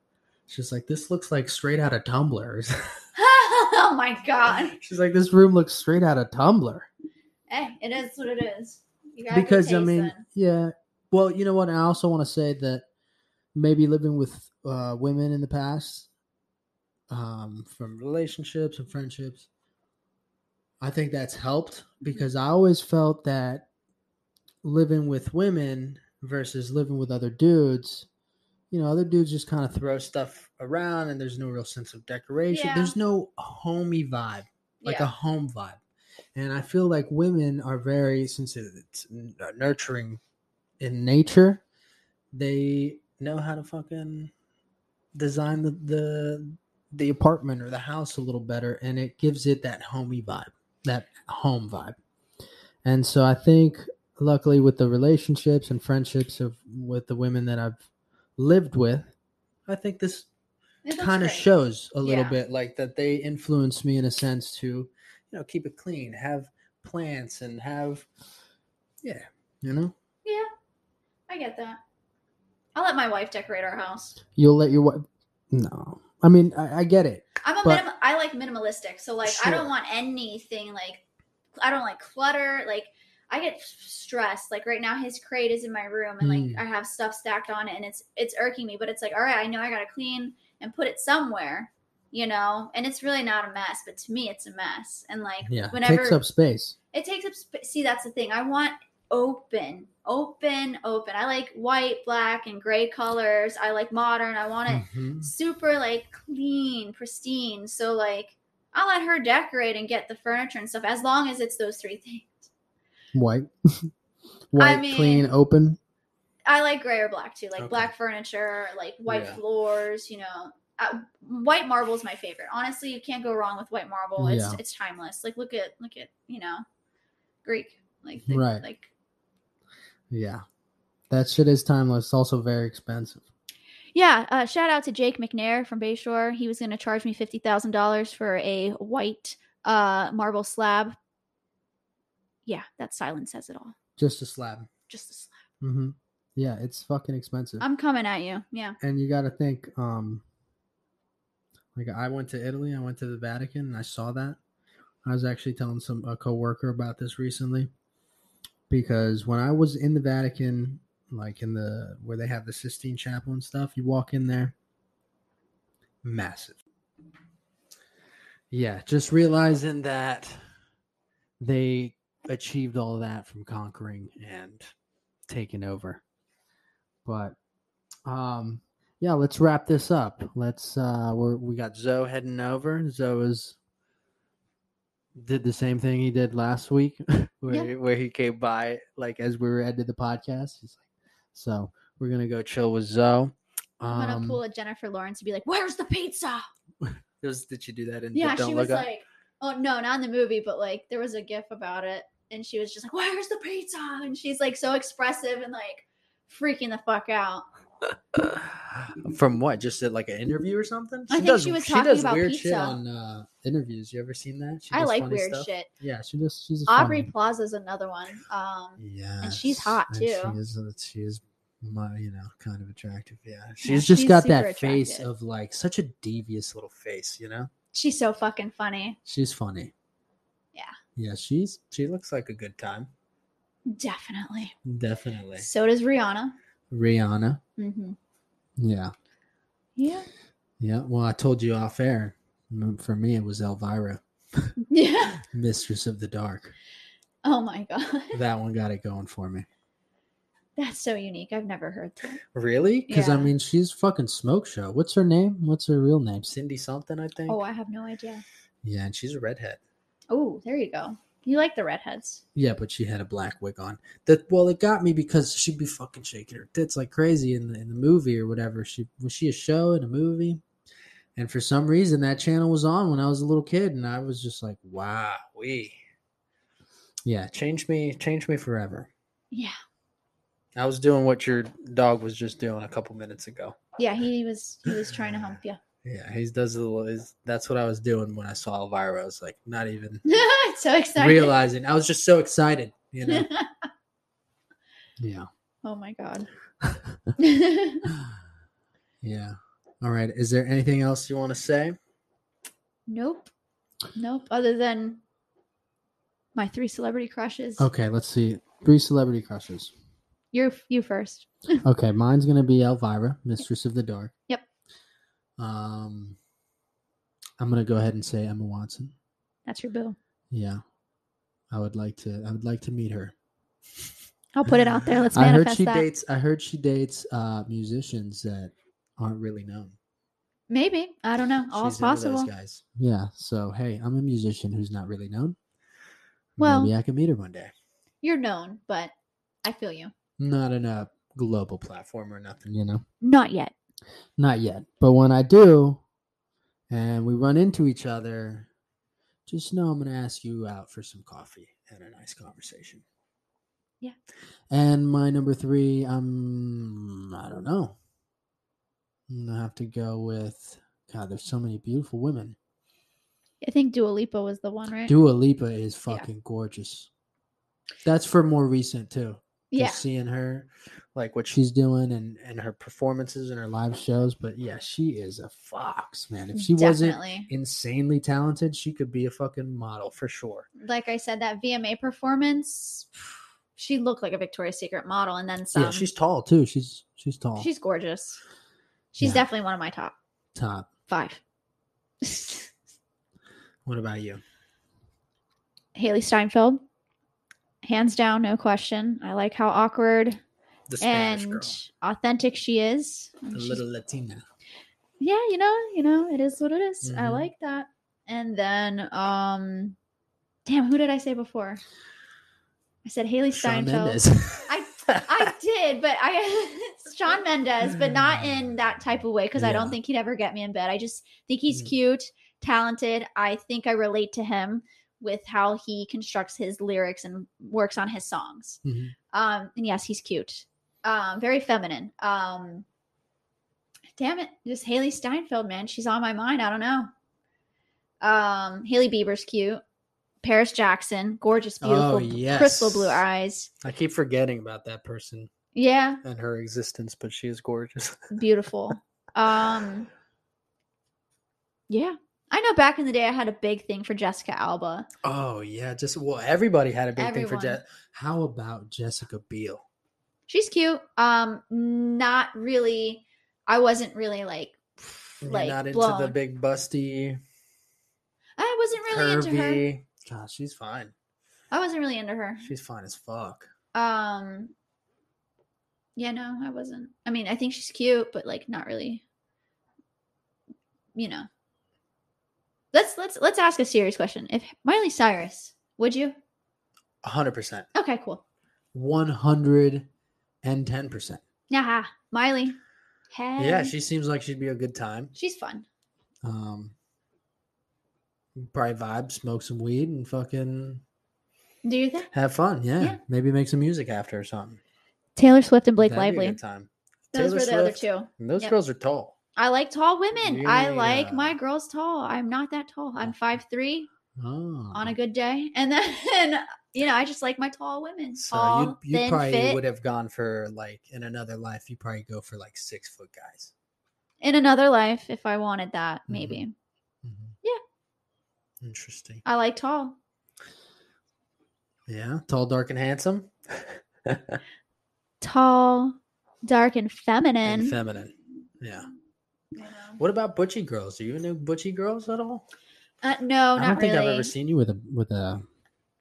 she's like, this looks like straight out of Tumblr. *laughs* oh my god. *laughs* she's like, this room looks straight out of Tumblr. Hey, it is what it is. You got Because, I mean, then. yeah. Well, you know what? I also want to say that maybe living with uh, women in the past, um, from relationships and friendships, I think that's helped because I always felt that living with women versus living with other dudes, you know, other dudes just kind of throw stuff around and there's no real sense of decoration. Yeah. There's no homey vibe, like yeah. a home vibe. And I feel like women are very, since it's uh, nurturing in nature, they know how to fucking design the, the the apartment or the house a little better and it gives it that homey vibe that home vibe and so i think luckily with the relationships and friendships of with the women that i've lived with i think this kind of shows a little Yeah. bit like that they influence me in a sense to you know keep it clean have plants and have yeah you know Yeah, I get that. I'll let my wife decorate our house. you'll let your wife no i mean i, I get it I'm a But- minim- I like minimalistic, so like I don't want anything like I don't like clutter. Like I get stressed. Like right now, his crate is in my room, and like Mm. I have stuff stacked on it, and it's it's irking me. But it's like, all right, I know I gotta clean and put it somewhere, you know. And it's really not a mess, but to me, it's a mess. And like yeah whenever takes up space it takes up sp- see that's the thing i want open open open i like white black and gray colors i like modern i want it Mhm. super like clean pristine so like i'll let her decorate and get the furniture and stuff as long as it's those three things white *laughs* white mean- clean open i like gray or black too like Okay. black furniture like white Yeah. floors you know uh, white marble is my favorite honestly you can't go wrong with white marble it's Yeah. it's timeless like look at look at you know greek like the, Right. like yeah that shit is timeless it's also very expensive Yeah, uh, shout out to Jake McNair from Bayshore. He was going to charge me fifty thousand dollars for a white uh, marble slab. Yeah, that silence says it all. just a slab Just a slab. hmm yeah it's fucking expensive I'm coming at you. Yeah. and you got to think um like i went to italy i went to the vatican and i saw that i was actually telling some a coworker about this recently because when i was in the vatican like in the where they have the sistine chapel and stuff you walk in there massive yeah just realizing that they achieved all that from conquering and taking over but um yeah, let's wrap this up. Let's uh we're we got Zoe heading over. Zoe is did the same thing he did last week *laughs* where Yeah. where he came by like as we were ending the podcast. He's like, so we're gonna go chill with Zoe. I'm gonna Um, pull a Jennifer Lawrence and be like, "Where's the pizza?" *laughs* it was- did you do that in Yeah, she was Up? like, "Oh no, not in the movie, but like there was a gif about it, and she was just like, "Where's the pizza?" And she's like so expressive and like freaking the fuck out. *sighs* From what? Just at like an interview or something? I think she was talking does about weird shit pizza. on uh, interviews. You ever seen that? She I like weird stuff. shit. Yeah, she does. She's a Aubrey funny- Plaza's another one. Um, Yeah, she's hot, too. She is. uh, She is, my, you know, kind of attractive. Yeah, she's Yeah, just she's got that face of like such a devious little face. You know, she's so fucking funny. she's funny. Yeah. Yeah, she's she looks like a good time. Definitely. Definitely. So does Rihanna. Rihanna. hmm Yeah. Yeah. Yeah. Well, I told you off air. For me, it was Elvira, Yeah. *laughs* *laughs* Mistress of the Dark. Oh my god, *laughs* That one got it going for me. that's so unique. I've never heard that. Really? Because I mean, she's fucking smoke show. What's her name? What's her real name? Cindy something, I think. Oh, I have no idea. Yeah, and she's a redhead. Oh, there you go. You like the redheads? Yeah, but she had a black wig on. That well, it got me because she'd be fucking shaking her tits like crazy in the in the movie or whatever. She was she a show in a movie, and for some reason that channel was on when I was a little kid, and I was just like, wow, we. Yeah, changed me, changed me forever. Yeah. I was doing what your dog was just doing a couple minutes ago. Yeah, he was he was trying to hump you. Yeah, he does a little. Is that's what I was doing when I saw Elvira. I was like, not even *laughs* so excited. realizing. I was just so excited, you know. *laughs* yeah. oh my god. *laughs* yeah. All right. Is there anything else you want to say? nope. Nope. Other than my three celebrity crushes. Okay, let's see. Three celebrity crushes. You're you first. Okay, mine's gonna be Elvira, Mistress of the Dark. Yep. Um, I'm gonna go ahead and say Emma Watson. That's your boo. Yeah, I would like to. I would like to meet her. I'll put it out there. Let's *laughs* I heard manifest she that. dates. I heard she dates uh, musicians that aren't really known. Maybe. I don't know. All's She's possible. guys. Yeah. So hey, I'm a musician who's not really known. Well- maybe I can meet her one day. You're known, but I feel you. Not in a global platform or nothing, you know. Not yet. Not yet. But when I do, and we run into each other, just know I'm going to ask you out for some coffee and a nice conversation. Yeah. And my number three, um, I don't know. I'm gonna have to go with God. There's so many beautiful women. I think Dua Lipa was the one, right? Dua Lipa is Yeah. fucking gorgeous. That's for more recent too. Yeah. Just seeing her, like what she's doing and and her performances and her live shows. But yeah, she is a fox, man. If she wasn't insanely talented, she could be a fucking model for sure. Like I said, that VMA performance, she looked like a Victoria's Secret model, and then some. yeah, she's tall too. She's she's tall. she's gorgeous. She's Yeah. definitely one of my top top. five. What about you? Hailee Steinfeld, hands down, no question. I like how awkward and girl, authentic she is. the she's- little Latina. yeah, you know, you know, it is what it is. I Mhm. like that. And then, um, damn, who did I say before? I said Hailee Steinfeld. I I did, but I *laughs* Shawn Mendes, but not in that type of way because I don't think he'd ever get me in bed. I just think he's Mm. cute, talented. I think I relate to him with how he constructs his lyrics and works on his songs. Mhm. Um, and yes, he's cute. Um, very feminine. Um, damn it, just Hailee Steinfeld, man. She's on my mind. I don't know. Um, Hailey Bieber's cute. Paris Jackson, gorgeous, beautiful, Oh, yes. crystal blue eyes. I keep forgetting about that person Yeah, and her existence, but she is gorgeous. *laughs* beautiful. um, yeah, I know. Back in the day, I had a big thing for Jessica Alba. Oh yeah, just well, everybody had a big thing for Everyone. Jess. How about Jessica Biel? She's cute. Um, not really. I wasn't really like, You're like not into blown. the big busty, I wasn't really into her. curvy. God, she's fine. I wasn't really into her. She's fine as fuck. Um, Yeah, no, I wasn't. I mean, I think she's cute, but like not really. You know. Let's let's let's ask a serious question. If Miley Cyrus, would you? hundred percent, Okay, cool. one hundred and ten percent. Yeah, Miley. Hey. Yeah, she seems like she'd be a good time. she's fun. Um, probably vibe, smoke some weed, and fucking Do you think? have fun. Yeah, Yeah. maybe make some music after or something. Taylor Swift and Blake That'd Lively. good time. Those Taylor were the other two. those Yep. girls are tall. I like tall women. I like my girls tall. I'm not that tall. I'm five three Oh. on a good day, *laughs* and then you know I just like my tall women. So Tall, you you probably fit. would have gone for like in another life. You probably go for like six foot guys. In another life, if I wanted that, Mhm. maybe. Mhm. Yeah. Interesting. I like tall. Yeah, tall, dark, and handsome. *laughs* Tall, dark, and and feminine. feminine. Yeah. You? What about butchy girls? Are you into butchy girls at all? Uh, no, I don't think really. I've ever seen you with a with a.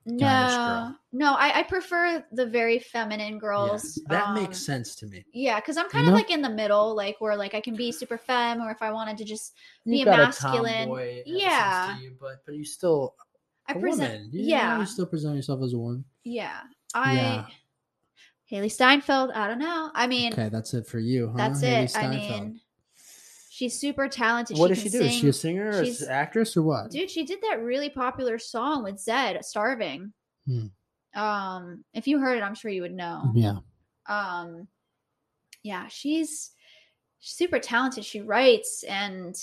no, girl. no, I, I prefer the very feminine Yeah, girls. that um, makes sense to me. Yeah, because I'm You kind of know? like in the middle, like where like I can be super femme, or if I wanted to just be got masculine. yeah. you, but but you still I present. You yeah, you still present yourself as a woman. yeah. I Yeah. Hailee Steinfeld. I don't know. I mean, Okay, that's it for you, huh? that's Hailee it. I mean, she's super talented. what she does she do? Is she a singer or She's- an actress or what? Dude, she did that really popular song with Zedd, "Starving." Hmm. Um, if you heard it, I'm sure you would know. Yeah. um yeah she's super talented she writes and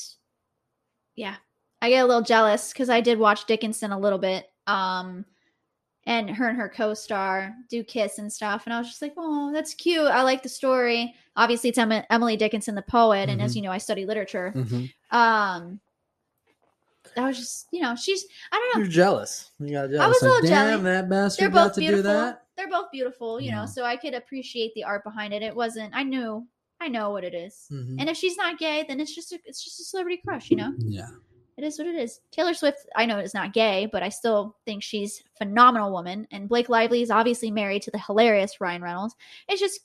yeah i get a little jealous because i did watch dickinson a little bit um and her and her co-star do kiss and stuff and i was just like oh that's cute i like the story obviously it's Em- emily dickinson the poet and as Mhm. you know i study literature Mhm. um i was just you know she's i don't know You're jealous. You got jealous. I was a little. Damn, that bastard they're both to beautiful. do that. They're both beautiful, you Yeah. know, so I could appreciate the art behind it. It wasn't I knew I know what it is. Mhm. And if she's not gay, then it's just a, it's just a celebrity crush, you know. Yeah. It is what it is. Taylor Swift, I know is not gay, but I still think she's a phenomenal woman. And Blake Lively is obviously married to the hilarious Ryan Reynolds. It's just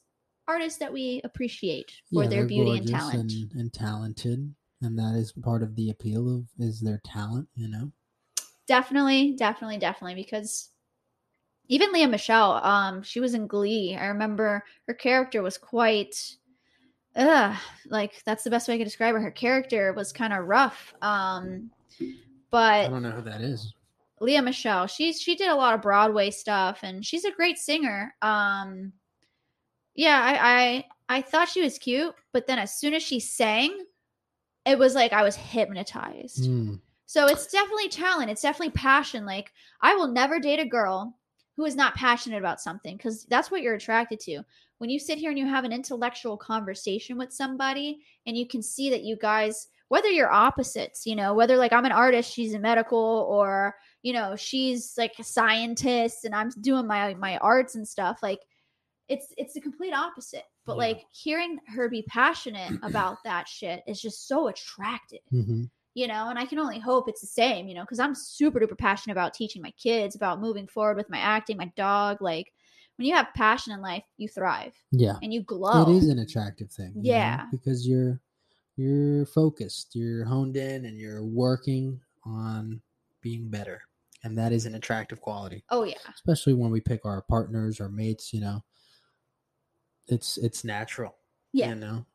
artists that we appreciate for yeah, their beauty and talent. and, and talented, and that is part of the appeal of is their talent. You know. Definitely, definitely, definitely. Because even Lea Michele, um, she was in Glee. I remember her character was quite uh like that's the best way I could describe her. Her character was kind of rough. Um but I don't know who that is. Lea Michele, she's she did a lot of Broadway stuff and she's a great singer. Um yeah, I I I thought she was cute, but then as soon as she sang, it was like I was hypnotized. Hmm. So it's definitely talent. It's definitely passion. Like I will never date a girl who is not passionate about something because that's what you're attracted to. When you sit here and you have an intellectual conversation with somebody and you can see that you guys, whether you're opposites, you know, whether like I'm an artist, she's a medical, or you know, she's like a scientist and I'm doing my my arts and stuff, like it's it's the complete opposite. But Yeah. like hearing her be passionate *clears throat* about that shit is just so attractive Mhm. you know and i can only hope it's the same you know because i'm super duper passionate about teaching my kids about moving forward with my acting my dog like when you have passion in life you thrive Yeah. and you glow It is an attractive thing. you know, Yeah. because you're you're focused, you're honed in, and you're working on being better, and that is an attractive quality. oh yeah Especially when we pick our partners or mates. You know, it's it's natural. yeah You know.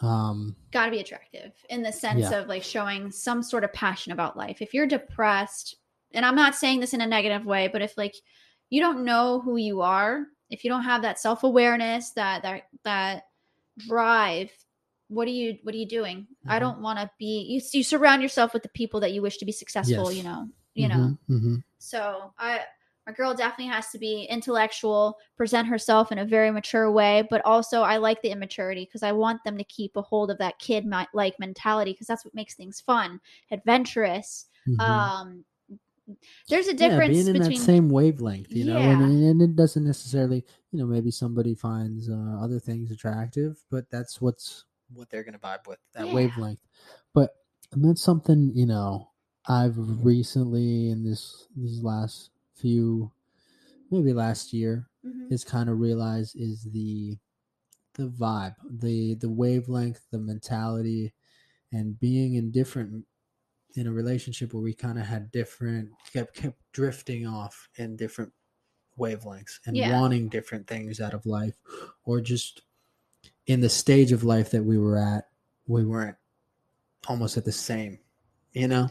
Um. gotta be attractive in the sense Yeah. of like showing some sort of passion about life if you're depressed and i'm not saying this in a negative way but if like you don't know who you are if you don't have that self-awareness that that that drive what are you what are you doing i Mhm. don't want to be you, you surround yourself with the people that you wish to be successful Yes. you know you know mhm, mhm. so I my girl definitely has to be intellectual, present herself in a very mature way, but also I like the immaturity because I want them to keep a hold of that kid like mentality because that's what makes things fun, adventurous. Mhm. Um there's a yeah, difference being in between that same wavelength, you know, Yeah. and, and it doesn't necessarily, you know, maybe somebody finds uh, other things attractive, but that's what's what they're gonna vibe with that Yeah. wavelength. But and that's something you know I've recently in this these last few, maybe last year, Mhm. is kind of realized is the the vibe, the the wavelength, the mentality, and being in different in a relationship where we kind of had different kept kept drifting off in different wavelengths and Yeah. wanting different things out of life, or just in the stage of life that we were at, we weren't almost at the same, you know.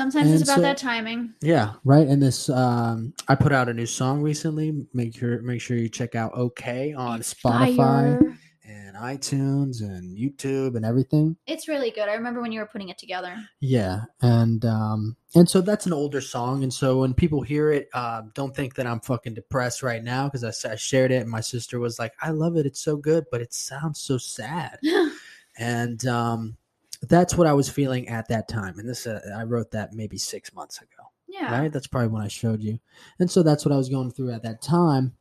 Sometimes it's about so- that timing. Yeah, right. And this, um, I put out a new song recently. Make sure, make sure you check out OK on Spotify Fire. and iTunes and YouTube and everything. It's really good. I remember when you were putting it together. Yeah, and um, and so that's an older song, and so when people hear it, uh, don't think that I'm fucking depressed right now because I shared it, and my sister was like, "I love it. It's so good, but it sounds so sad." *laughs* and um, that's what I was feeling at that time. And this, uh, I wrote that maybe six months ago. yeah. right? That's probably when I showed you, and so that's what I was going through at that time.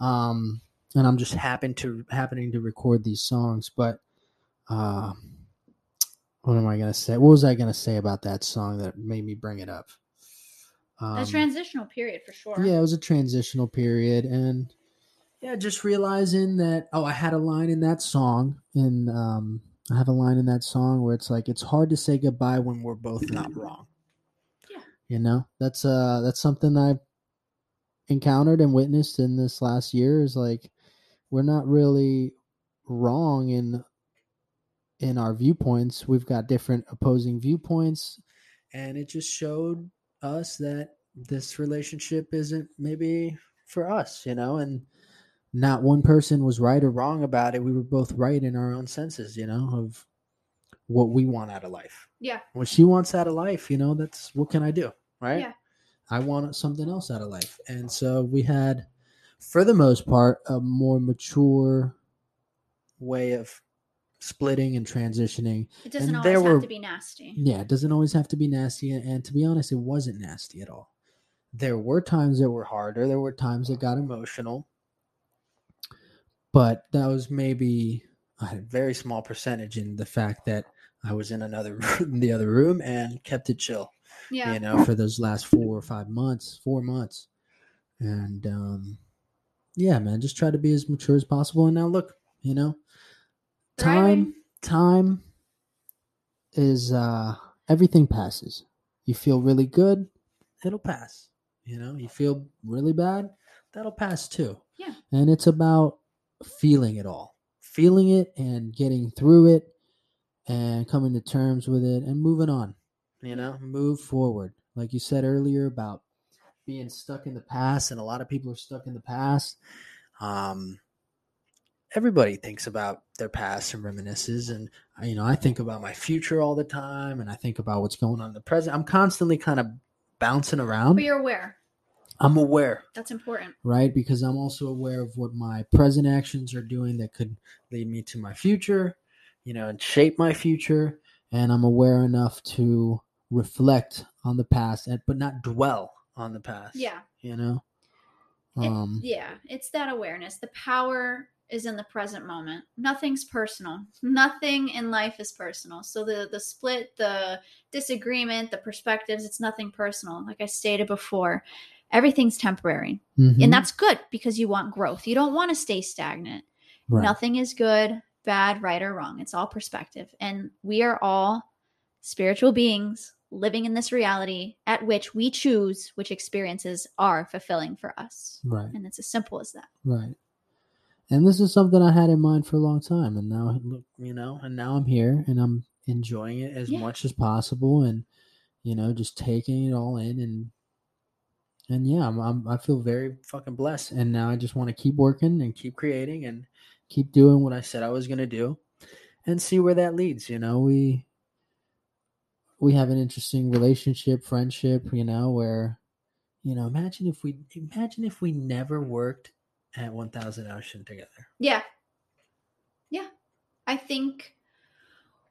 Um, and I'm just happen to happening to record these songs, but uh, what am I gonna say? What was I gonna say about that song that made me bring it up? Um, a transitional period for sure. yeah, it was a transitional period, and yeah, just realizing that oh, I had a line in that song, and um, I have a line in that song where it's like it's hard to say goodbye when we're both not wrong. Yeah. you know that's uh that's something I encountered and witnessed in this last year is like we're not really wrong in in our viewpoints. We've got different opposing viewpoints, and it just showed us that this relationship isn't maybe for us, you know, and not one person was right or wrong about it. We were both right in our own senses, you know, of what we want out of life. Yeah. What she wants out of life, you know, that's what can I do, right? Yeah. I want something else out of life. And so we had, for the most part, a more mature way of splitting and transitioning It doesn't And there always have were- to be nasty. yeah, it doesn't always have to be nasty. And, and to be honest, it wasn't nasty at all. There were times that were harder. There were times that got emotional. But that was maybe a very small percentage in the fact that I was in another *laughs* room, the other room and kept it chill, Yeah. you know, for those last four or five months, four months. And um, yeah, man, just try to be as mature as possible. And now look, you know, time time is uh everything passes you feel really good it'll pass you know you feel really bad that'll pass too Yeah. and it's about feeling it all feeling it and getting through it and coming to terms with it and moving on you know move forward. Like you said earlier about being stuck in the past and a lot of people are stuck in the past um everybody thinks about their past and reminisces and you know i think about my future all the time and i think about what's going on in the present. I'm constantly kind of bouncing around. But you're aware. I'm aware That's important. right because i'm also aware of what my present actions are doing that could lead me to my future you know and shape my future and i'm aware enough to reflect on the past and but not dwell on the past Yeah. you know It- um yeah. It's that awareness. The power is in the present moment. Nothing's personal. Nothing in life is personal. So the the split, the disagreement, the perspectives, it's nothing personal. Like I stated before, everything's temporary. mhm, And that's good because you want growth. You don't want to stay stagnant. right. Nothing is good, bad, right, or wrong. It's all perspective. And we are all spiritual beings living in this reality at which we choose which experiences are fulfilling for us. right And it's as simple as that. Right. And this is something I had in mind for a long time, and now look, you know, and now I'm here, and I'm enjoying it as Yeah. much as possible, and you know, just taking it all in, and and yeah, I'm, I'm I feel very fucking blessed, and now I just want to keep working and keep creating and keep doing what I said I was gonna do, and see where that leads. You know, we we have an interesting relationship, friendship, you know, where you know, imagine if we imagine if we never worked at 1000 Ocean together. Yeah. Yeah. I think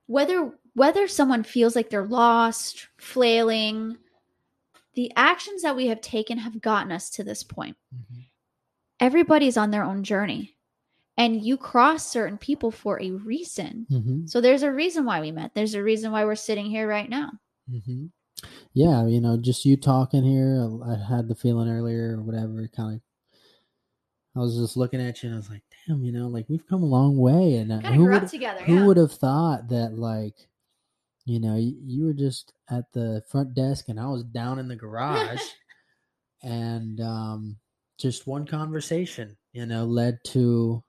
whether whether someone feels like they're lost, flailing, the actions that we have taken have gotten us to this point. Everybody's on their own journey. And you cross certain people for a reason. Mm-hmm. So there's a reason why we met. There's a reason why we're sitting here right now. Mm-hmm. Yeah, you know, just you talking here, I I had the feeling earlier or whatever, kind of I was just looking at you and I was like, damn, you know, like we've come a long way. And uh, who would together. who yeah. would have thought that like, you know, you, you were just at the front desk and I was down in the garage, *laughs* and um, just one conversation, you know, led to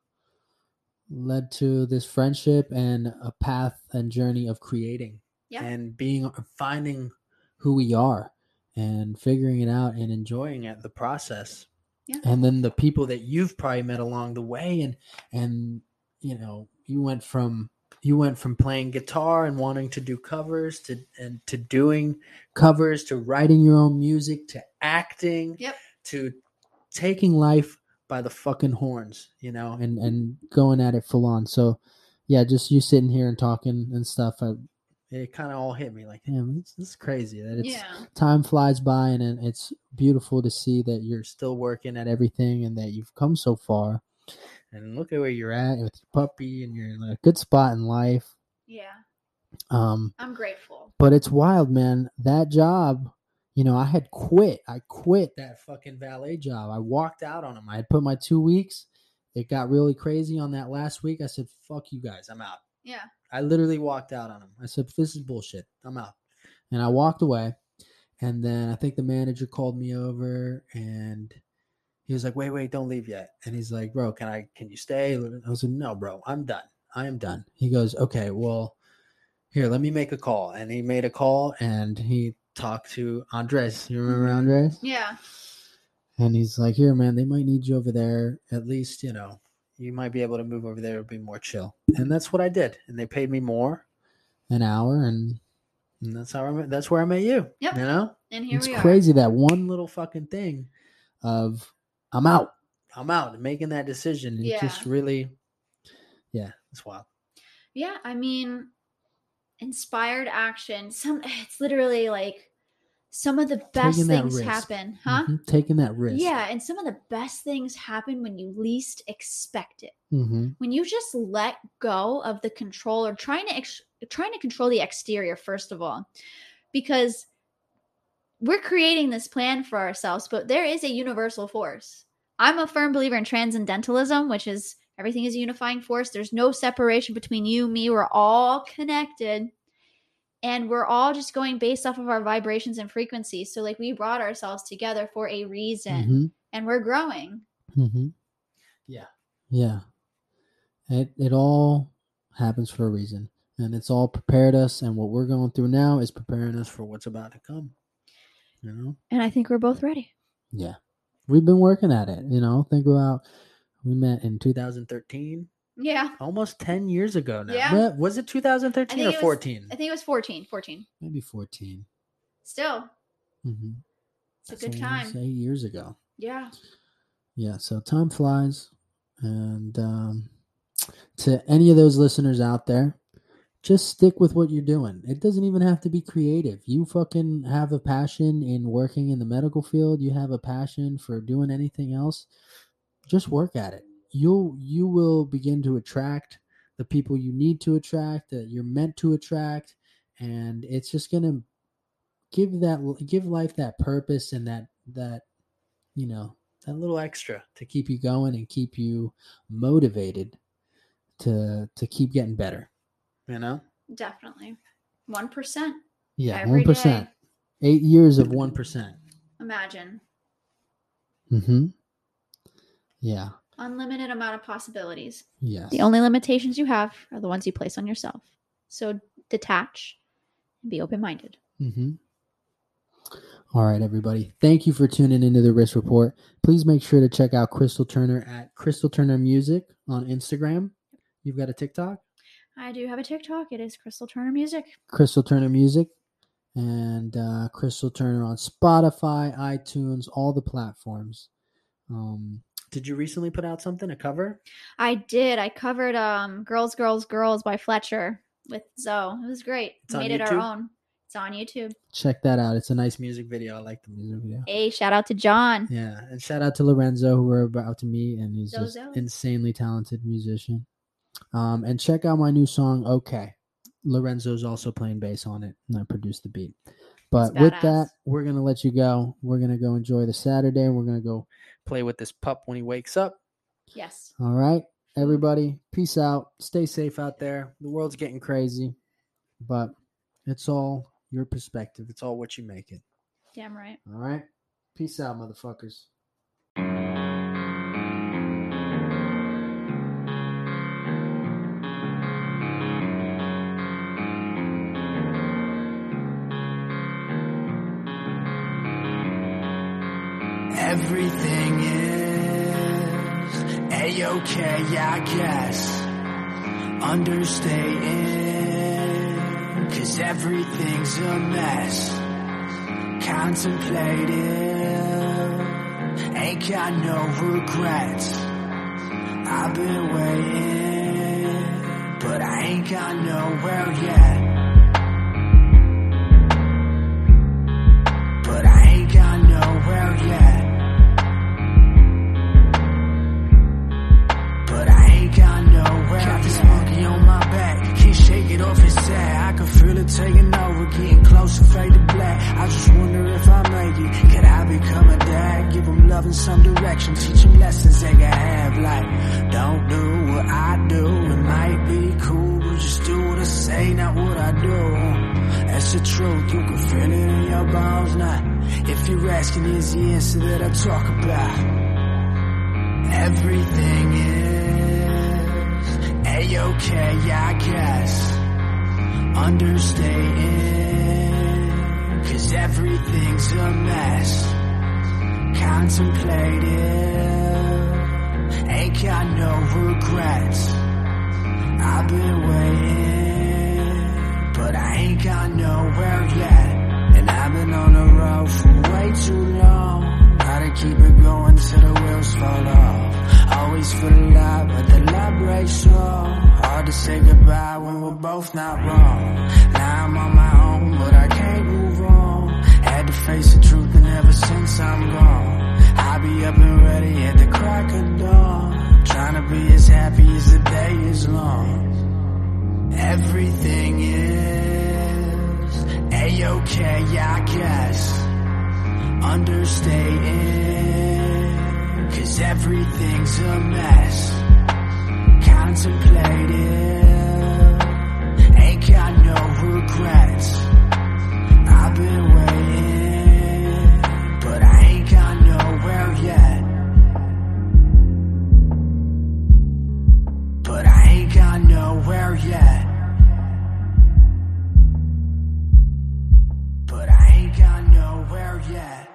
led to this friendship and a path and journey of creating Yeah. and being finding who we are and figuring it out and enjoying it the process Yeah. and then the people that you've probably met along the way and and you know you went from you went from playing guitar and wanting to do covers to and to doing covers to writing your own music to acting Yep. to taking life by the fucking horns you know and and going at it full on so yeah just you sitting here and talking and stuff I, it kind of all hit me like damn this, this is crazy that it's yeah. time flies by and it- it's beautiful to see that you're still working at everything and that you've come so far and look at where you're at with your puppy and you're in a good spot in life Yeah. um I'm grateful. but it's wild man that job you know i had quit i quit that fucking valet job i walked out on him i had put my two weeks it got really crazy on that last week i said fuck you guys i'm out Yeah. I literally walked out on him. I said, "This is bullshit. I'm out." And I walked away. And then I think the manager called me over, and he was like, "Wait, wait, don't leave yet." And he's like, "Bro, can I? Can you stay?" I was like, "No, bro, I'm done. I am done." He goes, "Okay, well, here, let me make a call." And he made a call, and he talked to Andres. You remember mm-hmm. Andres? Yeah. And he's like, "Here, man, they might need you over there. At least, you know, you might be able to move over there. It'll be more chill." And that's what I did. And they paid me more, an hour, and, and that's how I met. That's where I met you. Yep. You know, And here it's we are. crazy that one little fucking thing of I'm out, I'm out, and making that decision. It Yeah. just really, yeah, it's wild. Yeah, I mean, inspired action. Some *sighs* it's literally like some of the best Taking things risk. happen, huh? Mhm, Taking that risk. Yeah, and some of the best things happen when you least expect it. hmm When you just let go of the control or trying to ex- trying to control the exterior first of all. Because we're creating this plan for ourselves, but there is a universal force. I'm a firm believer in transcendentalism, which is everything is a unifying force. There's no separation between you, me. We're all connected. And we're all just going based off of our vibrations and frequencies. So, like, we brought ourselves together for a reason hmm and we're growing. hmm Yeah. Yeah. It it all happens for a reason. And it's all prepared us and what we're going through now is preparing us for what's about to come. You know? And I think we're both ready. Yeah. We've been working at it, you know. Think about we met in 2013, Yeah. almost 10 years ago now. Yeah. Was it 2013 or think it was- 14? I think it was 14. 14. Maybe 14. Still, hmm it's a good time. Eight years ago. Yeah. Yeah, so time flies. And um, to any of those listeners out there, just stick with what you're doing. It doesn't even have to be creative. You fucking have a passion in working in the medical field, you have a passion for doing anything else. Just work at it. You'll you will begin to attract the people you need to attract that you're meant to attract and it's just going to give that give life that purpose and that that you know that little extra to keep you going and keep you motivated to to keep getting better you know Definitely. 1%. yeah Every 1% day. eight years of 1% Imagine. mm-hmm yeah Unlimited amount of possibilities. yes The only limitations you have are the ones you place on yourself. So detach and be open minded. Mm-hmm. All right, everybody. Thank you for tuning into the Risk Report. Please make sure to check out Krystal Turner at Krystal Turner Music on Instagram. You've got a TikTok, I do have a TikTok. It is Krystal Turner Music. Krystal Turner Music, and uh, Krystal Turner on Spotify, iTunes, all the platforms. Um, did you recently put out something, a cover? I did. I covered um Girls, Girls, Girls by Fletcher with Zoe. It was great. It's on Made it our own. It's on YouTube. Check that out. It's a nice music video. I like the music video. Hey, shout out to John. Yeah, and shout out to Lorenzo, who we're about to meet, and he's just insanely talented musician. Um, and check out my new song, "Okay." Lorenzo's also playing bass on it, and I produced the beat. But with that, we're gonna let you go. We're gonna go enjoy the Saturday. We're gonna go play with this pup when he wakes up, Yes. All right, everybody, peace out. Stay safe out there. The world's getting crazy, but it's all your perspective. It's all what you make it. Damn right. All right, peace out, motherfuckers. A-okay, I guess. Understating, cause everything's a mess. Contemplative, ain't got no regrets. I've been waiting, but I ain't got nowhere yet. Head. I can feel it taking over, getting closer, fade to black. I just wonder if I make it. Could I become a dad? Give him love in some direction, teach him lessons they can have. Like, don't do what I do. It might be cool, but just do what I say, not what I do. That's the truth, you can feel it in your bones now. If you're asking, is the answer that I talk about. Everything is a-okay, I guess. Understating, cause everything's a mess. Contemplative, ain't got no regrets. I've been waiting, but I ain't got nowhere yet. And I've been on the road for way too long. Gotta keep it going till the wheels fall off. Always feel alive, but the light breaks slow. Hard to say goodbye when we're both not wrong. Now I'm on my own, but I can't move on. Had to face the truth, and ever since I'm gone, I'll be up and ready at the crack of dawn. Trying to be as happy as the day is long. Everything is a-okay, I guess. Understating, Cause everything's a mess. Contemplative, ain't got no regrets. I've been waiting, but I ain't got nowhere yet. But I ain't got nowhere yet. But I ain't got nowhere yet.